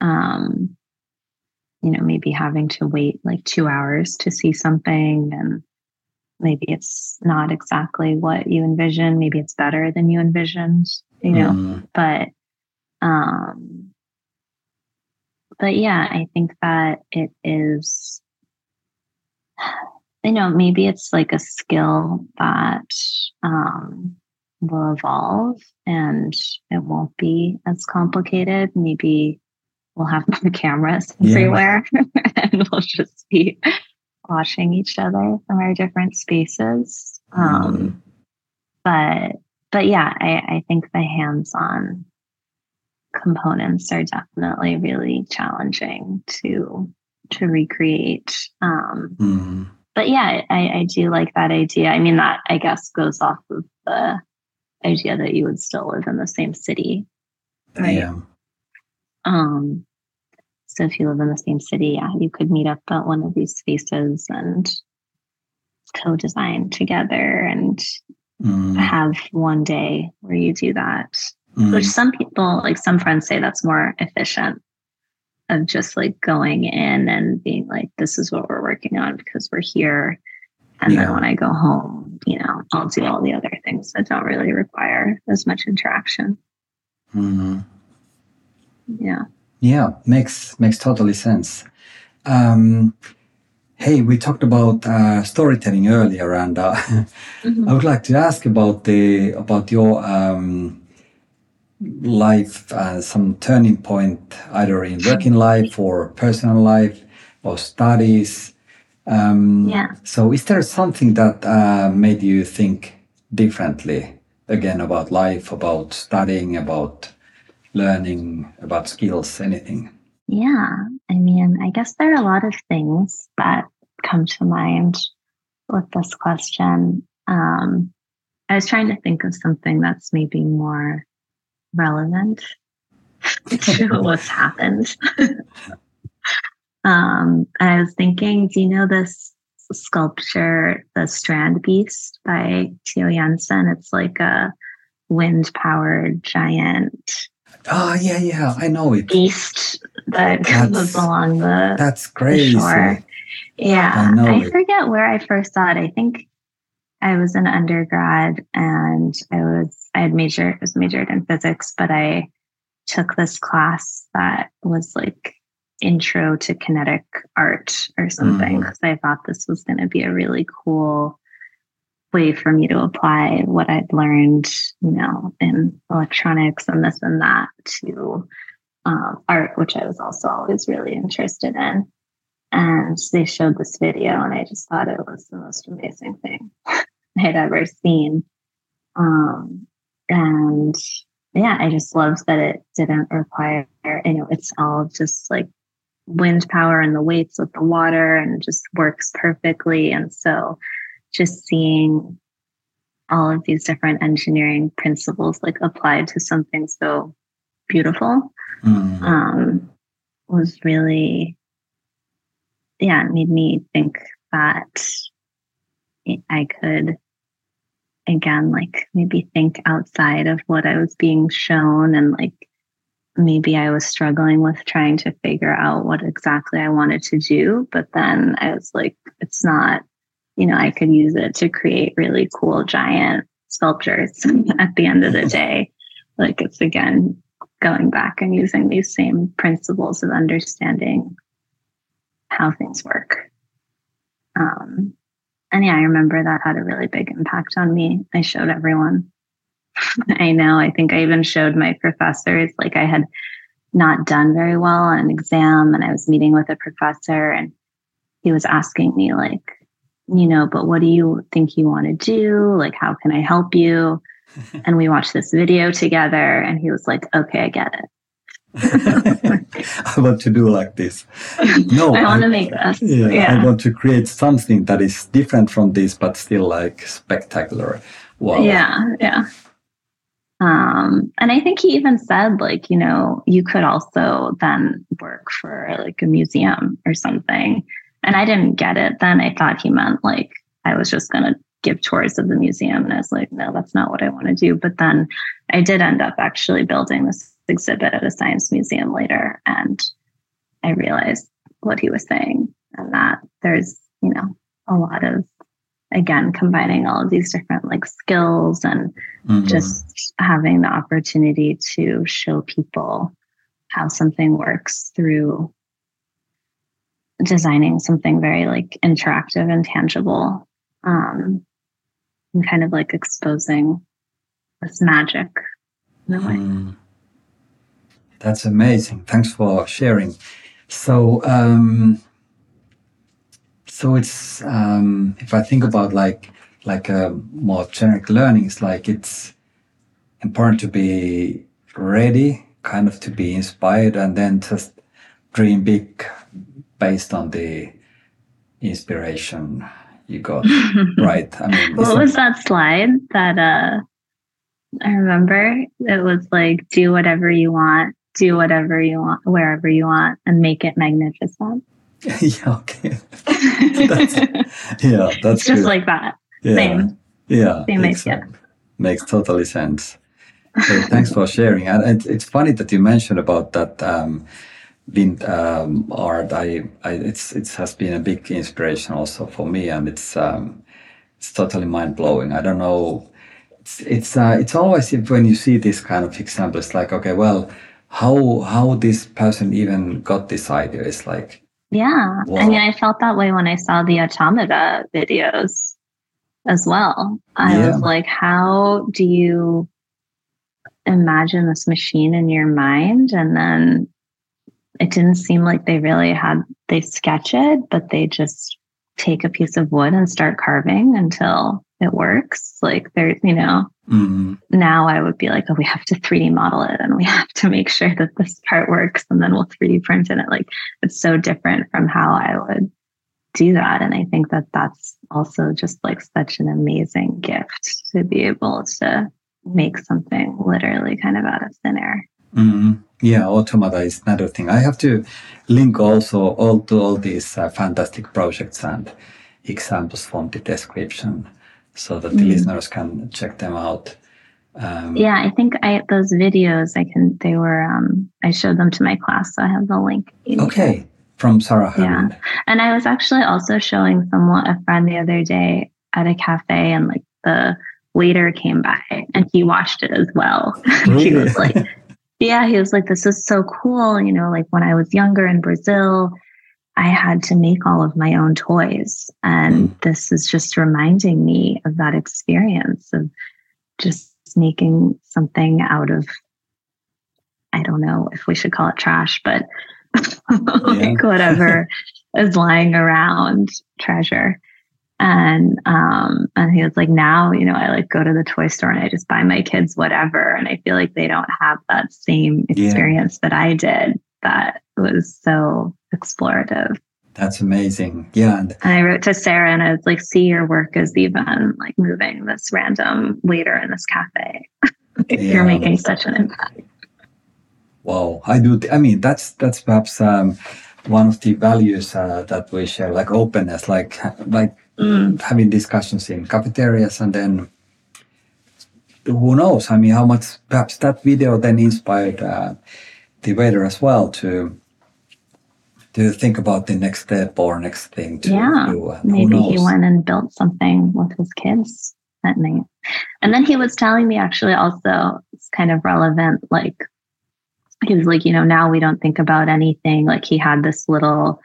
um you know maybe having to wait like 2 hours to see something and maybe it's not exactly what you envision. Maybe it's better than you envisioned you know Mm, but um but yeah i think that it is <sighs> you know maybe it's like a skill that um will evolve and it won't be as complicated. Maybe we'll have <laughs> the cameras Yeah. everywhere <laughs> and we'll just be watching each other from our different spaces. Um but but yeah i i think the hands-on components are definitely really challenging to to recreate. Um mm, but yeah i i do like that idea. I mean that i guess goes off of the idea that you would still live in the same city. Right. Yeah. um so if you live in the same city yeah you could meet up at one of these spaces and co-design together and Mm, have one day where you do that. Mm, which some people like some friends say that's more efficient of just like going in and being like this is what we're working on because we're here and Yeah. then when i go home you know i'll do all the other things that don't really require as much interaction. Mm. yeah Yeah, makes makes totally sense. Um, hey, we talked about uh, storytelling earlier, and uh, <laughs> I would like to ask about the about your um, life, uh, some turning point, either in working life or personal life or studies. Um, Yeah. So, is there something that uh, made you think differently again about life, about studying, about learning, about skills, anything? Yeah. I mean, I guess there are a lot of things that come to mind with this question. Um, I was trying to think of something that's maybe more relevant to <laughs> what's happened. <laughs> um, I was thinking, do you know this sculpture, The Strandbeest by Theo Jansen? It's like a wind powered giant Oh, yeah, yeah, I know it. beast that <laughs> That's- goes along the, That's the crazy. shore. Yeah, I know I forget where I first saw it. I think I was an undergrad and I was I had majored was majored in physics, but I took this class that was like intro to kinetic art or something Mm. because I thought this was going to be a really cool way for me to apply what I'd learned, you know, in electronics and this and that to um, art, which I was also always really interested in. And they showed this video, and I just thought it was the most amazing thing <laughs> I had ever seen. Um, and yeah, I just loved that it didn't require, you know, it's all just like wind power and the weights with the water and just works perfectly. And so just seeing all of these different engineering principles like applied to something so beautiful Mm. um, was really, yeah, it made me think that I could, again, like maybe think outside of what I was being shown and like maybe I was struggling with trying to figure out what exactly I wanted to do. But then I was like, it's not, you know, I could use it to create really cool giant sculptures <laughs> at the end of the <laughs> day. Like it's again going back and using these same principles of understanding how things work. Um, and yeah, I remember that had a really big impact on me. I showed everyone. <laughs> I know, I think I even showed my professors, like I had not done very well on an exam, and I was meeting with a professor, and he was asking me, like, you know, but what do you think you want to do? Like, how can I help you? <laughs> and we watched this video together and he was like okay i get it <laughs> I want to do like this. No, <laughs> i want I- to make this Yeah, yeah, I want to create something that is different from this, but still like spectacular. Wow. yeah yeah um and i think he even said like you know you could also then work for like a museum or something and i didn't get it then. I thought he meant like i was just going to give tours of the museum. And i was like no that's not what i want to do. But then i did end up actually building this exhibit at a science museum later. And i realized what he was saying and that there's you know a lot of again combining all of these different like skills and Mhm. just having the opportunity to show people how something works through designing something very like interactive and tangible um and kind of like exposing this magic in a way. Mm. That's amazing. Thanks for sharing. So, um, so it's um, if I think about like like a more generic learning, it's like it's important to be ready, kind of to be inspired, and then just dream big based on the inspiration you got. <laughs> right? I mean, what was that slide that uh I remember? It was like do whatever you want, do whatever you want, wherever you want, and make it magnificent. <laughs> <laughs> yeah, okay. That's- Yeah, that's it's just good. like that. yeah. Same. Yeah, Same idea. exactly. Makes totally sense. So thanks for sharing. And it's funny that you mentioned about that um, wind um, art. I, I, it's it has been a big inspiration also for me, and it's um, it's totally mind blowing. I don't know. It's it's uh, it's always when you see this kind of example, it's like okay, well, how how this person even got this idea? It's like Yeah. Wow. I mean, I felt that way when I saw the Automata videos as well. I Yeah. was like, how do you imagine this machine in your mind and then it didn't seem like they really had they sketch it but they just take a piece of wood and start carving until it works like there's you know Mm. now i would be like oh we have to 3d model it and we have to make sure that this part works and then we'll 3d print it like it's so different from how i would do that and i think that that's also just like such an amazing gift to be able to make something literally kind of out of thin air Mm. Yeah, automata is another thing. I have to link also all to all these uh, fantastic projects and examples from the description so that the Mm. listeners can check them out. Um, yeah i think i those videos i can they were um i showed them to my class so i have the link Okay, from Sarah Yeah. Hammond. And I was actually also showing someone a friend the other day at a cafe, and like the waiter came by and he watched it as well. <laughs> he was like, "Yeah," he was like, "This is so cool." You know, like when I was younger in Brazil, I had to make all of my own toys, and mm-hmm. this is just reminding me of that experience of just making something out of. I don't know if we should call it trash, but <laughs> like whatever <laughs> is lying around treasure and um and he was like now you know i like go to the toy store and i just buy my kids whatever and i feel like they don't have that same Yeah. experience that i did that was so explorative That's amazing. Yeah, and and i wrote to sarah and i was like see your work is even like moving this random waiter in this cafe <laughs> Yeah. you're making such an impact wow, I do. Th- I mean, that's that's perhaps um, one of the values uh, that we share, like openness, like like Mm, having discussions in cafeterias and then who knows i mean how much perhaps that video then inspired uh, the waiter as well to to think about the next step or next thing to Yeah, do uh, who maybe he went and built something with his kids at night. And then he was telling me actually also it's kind of relevant, like he was like, you know, now we don't think about anything. Like he had this little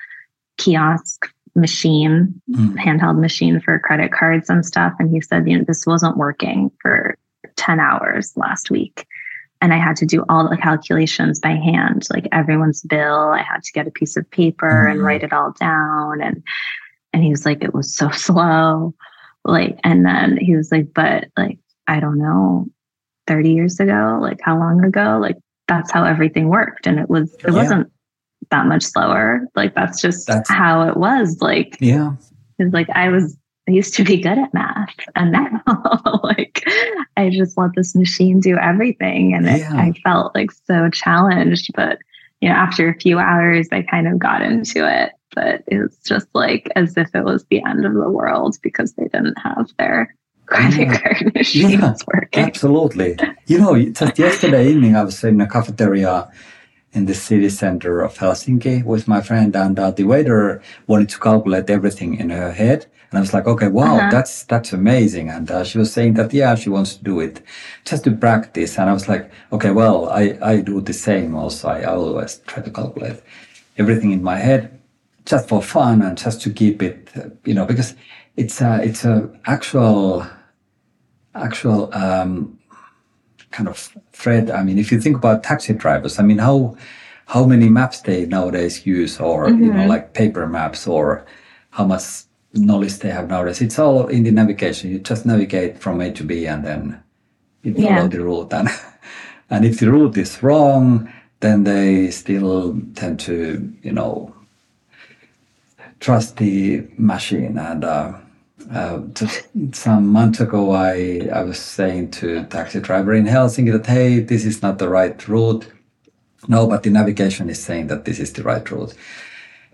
kiosk machine, Mm. handheld machine for credit cards and stuff. And he said, you know, this wasn't working for 10 hours last week. And I had to do all the calculations by hand, like everyone's bill. I had to get a piece of paper and Mhm. write it all down. And and he was like, it was so <laughs> slow. Like, and then he was like, but like, I don't know, 30 years ago, like how long ago? Like that's how everything worked. And it was it Yeah. wasn't that much slower. Like that's just That's- how it was. Like yeah it's like I was I used to be good at math, and now <laughs> like I just let this machine do everything, and it, Yeah. I felt like so challenged. But you know, after a few hours, I kind of got into it. But it was just like as if it was the end of the world because they didn't have their credit Yeah. card <laughs> machines Yeah. working. absolutely <laughs> you know just yesterday evening i was in a cafeteria in the city center of helsinki with my friend and uh, the waiter wanted to calculate everything in her head. And i was like okay wow Uh-huh. that's that's amazing. And uh, she was saying that yeah she wants to do it just to practice. And i was like okay well i i do the same also. I always try to calculate everything in my head just for fun and just to keep it uh, you know because it's a it's a actual actual um, kind of thread. I mean, if you think about taxi drivers, I mean, how how many maps they nowadays use, or you know, Mhm. like paper maps, or how much knowledge they have nowadays. It's all in the navigation. You just navigate from A to B, and then you follow Yeah. the route. And <laughs> and if the route is wrong, then they still tend to, you know, trust the machine and. Uh, uh, just some months ago, I, I was saying to a taxi driver in Helsinki that, hey, this is not the right route. No, but the navigation is saying that this is the right route.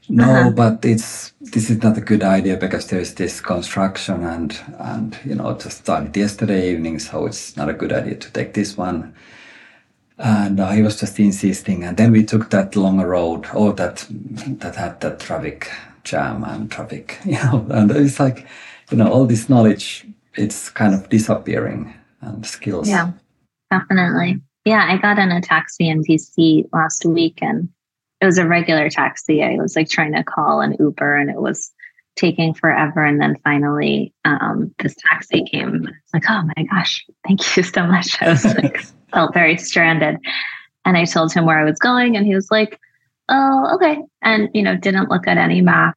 No, Uh-huh. but it's this is not a good idea because there's this construction and and you know it just started yesterday evening, so it's not a good idea to take this one. And uh, he was just insisting, and then we took that longer road, or that that had that traffic jam and traffic, <laughs> you know, and it's like, you know, all this knowledge, it's kind of disappearing and skills. Yeah, definitely. Yeah, I got in a taxi in DC last week and it was a regular taxi. I was like trying to call an Uber and it was taking forever. And then finally, um, this taxi came. It's like, oh my gosh, thank you so much. I was like <laughs> felt very stranded. And I told him where I was going, and he was like, "Oh, okay," and you know, didn't look at any map,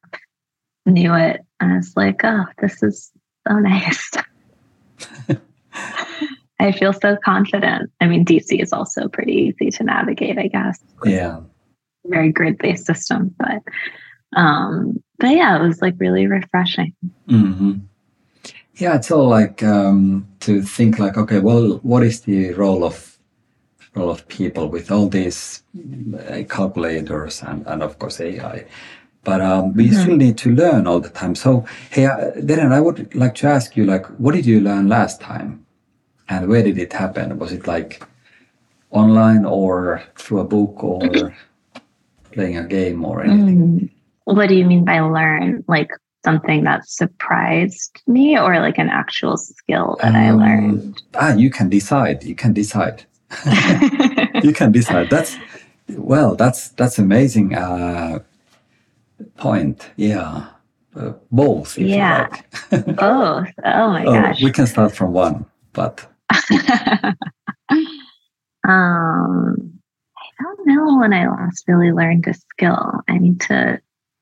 knew it, and I was like, "Oh, this is so <laughs> nice." I feel so confident. I mean, DC is also pretty easy to navigate, I guess. Yeah. Very grid based system, but um, but yeah, it was like really refreshing. Mm-hmm. Yeah, it's all like um, to think like, okay, well, what is the role of role of people with all these uh, calculators and, and of course AI. But um, we Mhm. still need to learn all the time. So, hey, uh, Deren, I would like to ask you, like, what did you learn last time, and where did it happen? Was it like online or through a book or playing a game or anything? Mm. What do you mean by learn? Like something that surprised me or like an actual skill that I Um, learned? Ah, you can decide. You can decide. <laughs> you can decide. That's well. That's that's amazing. Uh, point. Yeah. Uh, both. If Yeah. You like. <laughs> Both. Oh my oh, gosh. we can start from one, but <laughs> um, I don't know when I last really learned a skill. I need to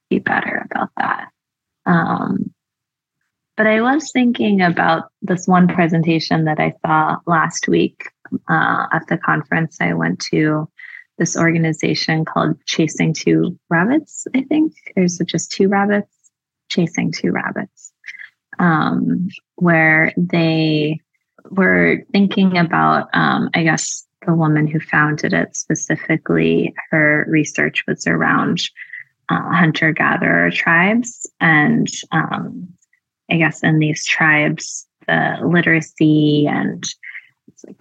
be better about that. Um, but I was thinking about this one presentation that I saw last week uh, at the conference I went to. This organization called Chasing Two Rabbits, I think. There's just two rabbits chasing two rabbits, um, where they were thinking about, um, I guess, the woman who founded it specifically. Her research was around uh, hunter gatherer tribes. And um, I guess in these tribes, the literacy and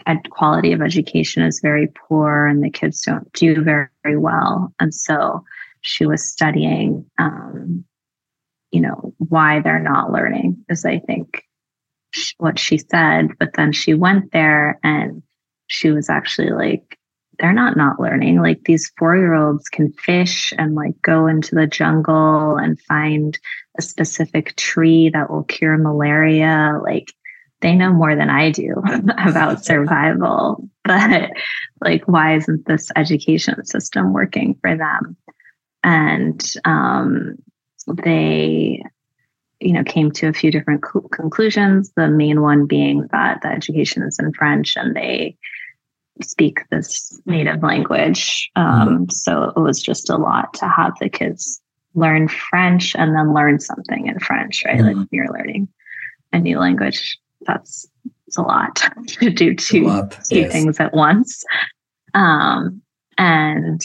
ed- quality of education is very poor and the kids don't do very, very well. And so she was studying, um, you know, why they're not learning, is I think sh- what she said. But then she went there and she was actually like, they're not not learning. Like these four year olds can fish and like go into the jungle and find a specific tree that will cure malaria. Like they know more than I do <laughs> about survival. But like, why isn't this education system working for them? And um, they, you know, came to a few different co- conclusions. The main one being that the education is in French and they speak this native language. Um, So it was just a lot to have the kids learn French and then learn something in French, right? Like Mhm. you're learning a new language. That's it's a lot <laughs> to do two lot. two Yes. things at once. Um, and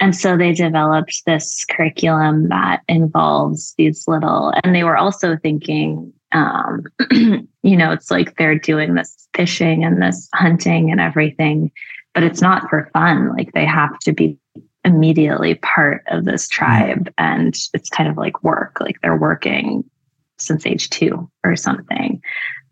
and so they developed this curriculum that involves these little, and they were also thinking, um, <clears throat> you know, it's like they're doing this fishing and this hunting and everything, but it's not for fun. Like they have to be immediately part of this tribe, and it's kind of like work. Like they're working since age two or something.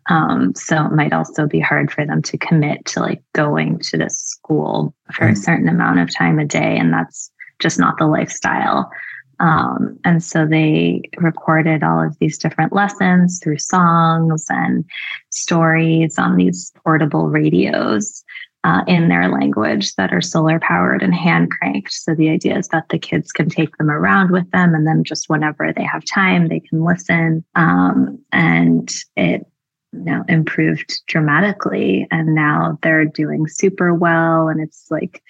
Um, so it might also be hard for them to commit to like going to this school for a Mm. certain amount of time a day. And that's just not the lifestyle. Um, and so they recorded all of these different lessons through songs and stories on these portable radios uh, in their language that are solar powered and hand cranked. So the idea is that the kids can take them around with them, and then just whenever they have time, they can listen. Um, and it you know improved dramatically and now they're doing super well and it's like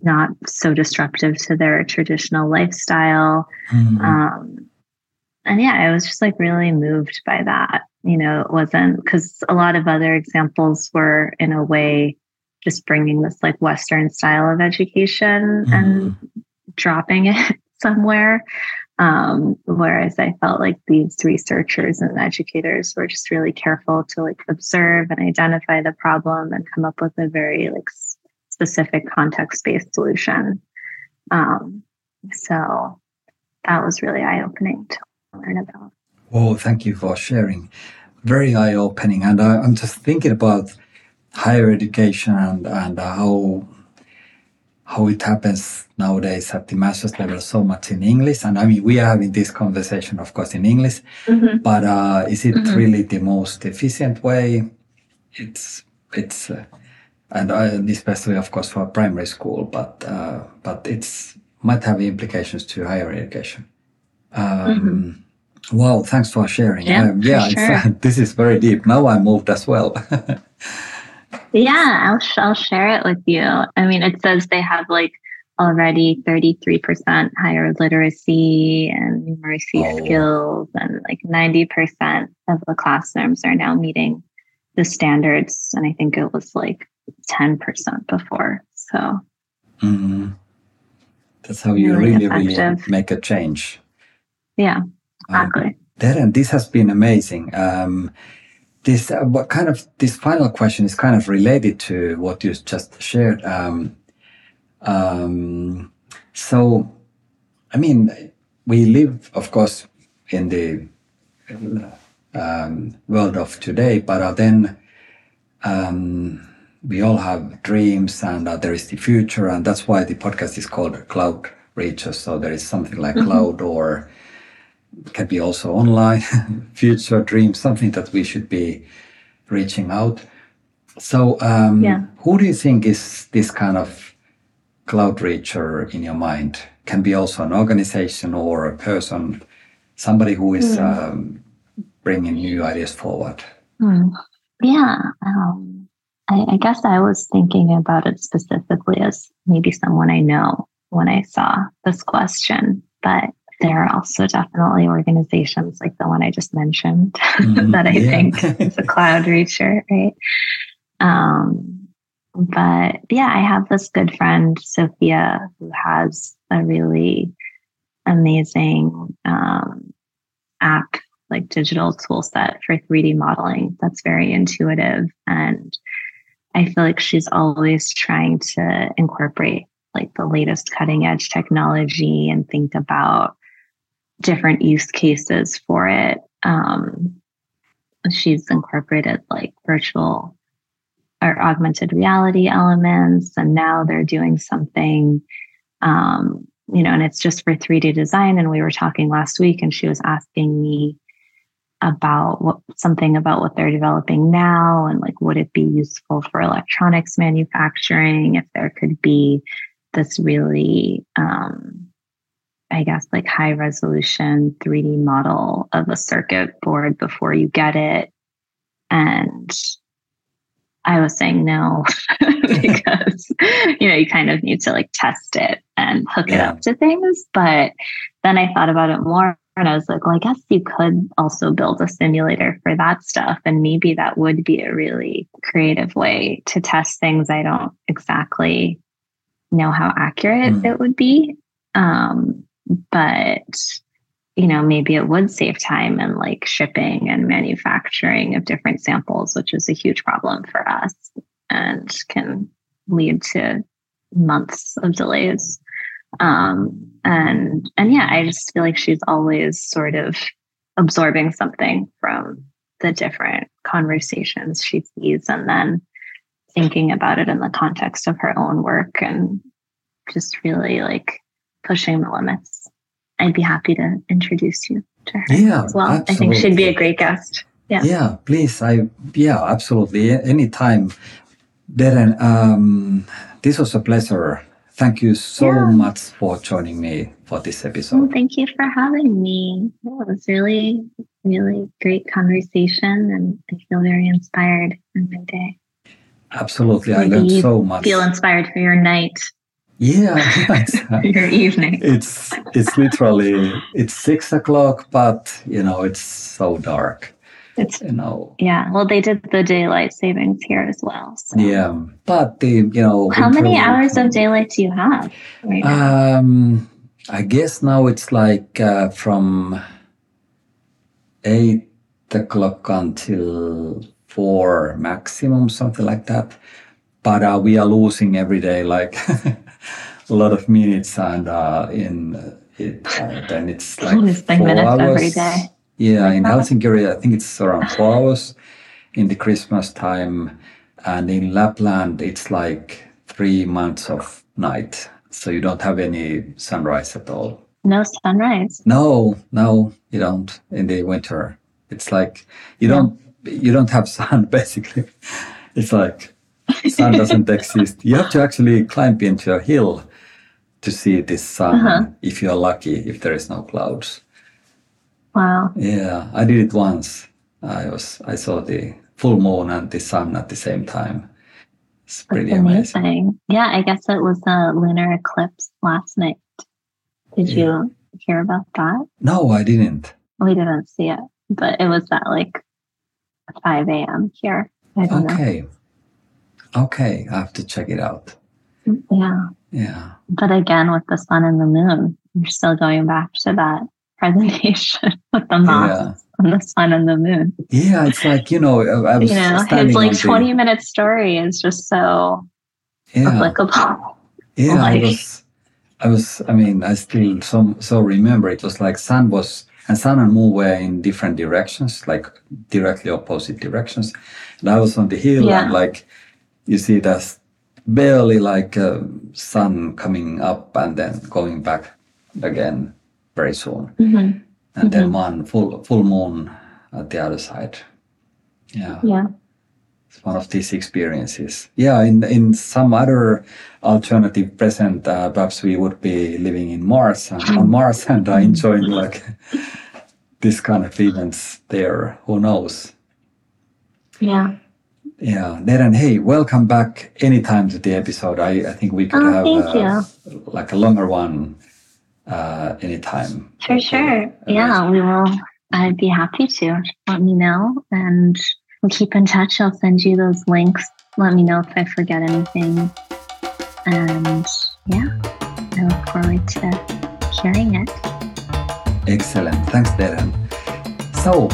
not so disruptive to their traditional lifestyle Mhm. um, and yeah i was just like really moved by that you know it wasn't because a lot of other examples were in a way just bringing this like western style of education and dropping it <laughs> somewhere. Um, whereas i felt like these researchers and educators were just really careful to like observe and identify the problem and come up with a very like specific context-based solution. Um, so that was really eye-opening to learn about Oh, thank you for sharing. Very eye opening. And I, I'm just thinking about higher education and, and how how it happens nowadays at the master's level so much in English. And I mean, we are having this conversation, of course, in English, but uh, is it Mhm. really the most efficient way? It's it's uh, and, uh, especially of course for primary school, but uh, but it's might have implications to higher education. Um, Wow, thanks for sharing. Yeah, Um, yeah, sure. <laughs> this is very deep. Now I moved as well. Yeah, I'll sh- I'll share it with you. I mean, it says they have like already 33% higher literacy and numeracy Oh. skills and like 90% of the classrooms are now meeting the standards and I think it was like 10% before. So, Mhm. That's how you Really really, really make a change. yeah, exactly. Deren, this has been amazing. Um, this uh, what kind of this final question is kind of related to what you just shared. Um, um, so, I mean, we live, of course, in the um, world of today, but uh, then um, we all have dreams, and uh, there is the future, and that's why the podcast is called Cloud Reaches. So there is something like cloud or can be also online, <laughs> future dreams, something that we should be reaching out. So, um, Yeah. who do you think is this kind of cloud reacher in your mind? Can be also an organization or a person, somebody who is um, bringing new ideas forward. Hmm. Yeah. Um, I, I guess I was thinking about it specifically as maybe someone I know when I saw this question, but there are also definitely organizations like the one I just mentioned <laughs> Mhm, that I yeah. think is a <laughs> cloud reacher, right? Um, but yeah, I have this good friend, Sophia, who has a really amazing um, app like digital tool set for 3D modeling that's very intuitive. And I feel like she's always trying to incorporate like the latest cutting edge technology and think about different use cases for it. Um, she's incorporated like virtual or augmented reality elements, and now they're doing something um, you know, and it's just for 3D design. And we were talking last week, and she was asking me about what something about what they're developing now and like would it be useful for electronics manufacturing if there could be this really um i guess like high resolution 3d model of a circuit board before you get it and i was saying no <laughs> because <laughs> you know you kind of need to like test it and hook it up to things but then i thought about it more and I was like, well, I guess you could also build a simulator for that stuff. And maybe that would be a really creative way to test things I don't exactly know how accurate Mm. it would be. Um, but, you know, maybe it would save time and like shipping and manufacturing of different samples, which is a huge problem for us and can lead to months of delays. Um and and yeah i just feel like she's always sort of absorbing something from the different conversations she sees and then thinking about it in the context of her own work and just really like pushing the limits i'd be happy to introduce you to her Yeah, as well i think she'd be a great guest Yeah. Yeah, please. I yeah, absolutely. Anytime. Deren, um, this was a pleasure. Thank you so Yeah. much for joining me for this well, episode. thank you for having me it was really really great conversation and i feel very inspired in my day Absolutely. I learned so much. feel inspired for your night, Yeah, <laughs> your evening. it's it's literally it's six o'clock, but you know it's so dark. It's You know, yeah. Well, they did the daylight savings here as well. So. yeah. But the you know, How many hours of daylight do you have right? Um, I guess now it's like uh, from eight o'clock until four maximum, something like that. But uh, we are losing every day, like <laughs> a lot of minutes, and uh, in uh, it, uh, then it's like four minutes hours. every day. Yeah, in Helsinki area, I think it's around four hours in the Christmas time, and in Lapland, it's like three months of night, so you don't have any sunrise at all. no sunrise. No, no, you don't in the winter. It's like you Yeah. don't you don't have <laughs> sun basically. It's like sun doesn't <laughs> exist. You have to actually climb into a hill to see this sun Uh-huh. if you're lucky, if there is no clouds. Wow. Yeah, I did it once. I was I saw the full moon and the sun at the same time. It's pretty That's amazing. amazing. Yeah, I guess it was a lunar eclipse last night. Did Yeah. you hear about that? No, I didn't. We didn't see it, but it was at like 5 a.m. here. I don't Okay. Okay, I have to check it out. Yeah. Yeah. But again, with the sun and the moon, you're still going back to that <laughs> presentation with the moss Yeah. and the sun and the moon. Yeah, it's like, you know, I was <laughs> You know, his like on the- 20 minute story is just so yeah. applicable. <laughs> Yeah, I was, I was, I mean, I still so, so remember it was like sun was, and sun and moon were in different directions, like directly opposite directions. And I was on the hill Yeah. and like, you see there's barely like uh, sun coming up and then going back again very soon. Mhm. And then one full, full moon at the other side. Yeah. Yeah. It's one of these experiences. Yeah, in in some other alternative present, uh, perhaps we would be living in Mars and on Mars <laughs> and uh, enjoying like <laughs> this kind of events there. Who knows? Yeah. Yeah. Deren, hey, welcome back anytime to the episode. I, I think we could Oh, have uh, like a longer one uh, anytime. For sure. Yeah, we will. I'd be happy to. Let me know and we'll keep in touch. I'll send you those links. Let me know if I forget anything. And yeah, I look forward to hearing it. Excellent. Thanks, Deren. So,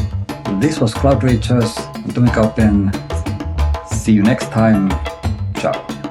this was Cloud Reachers. Tomi Kauppinen. See you next time. Ciao.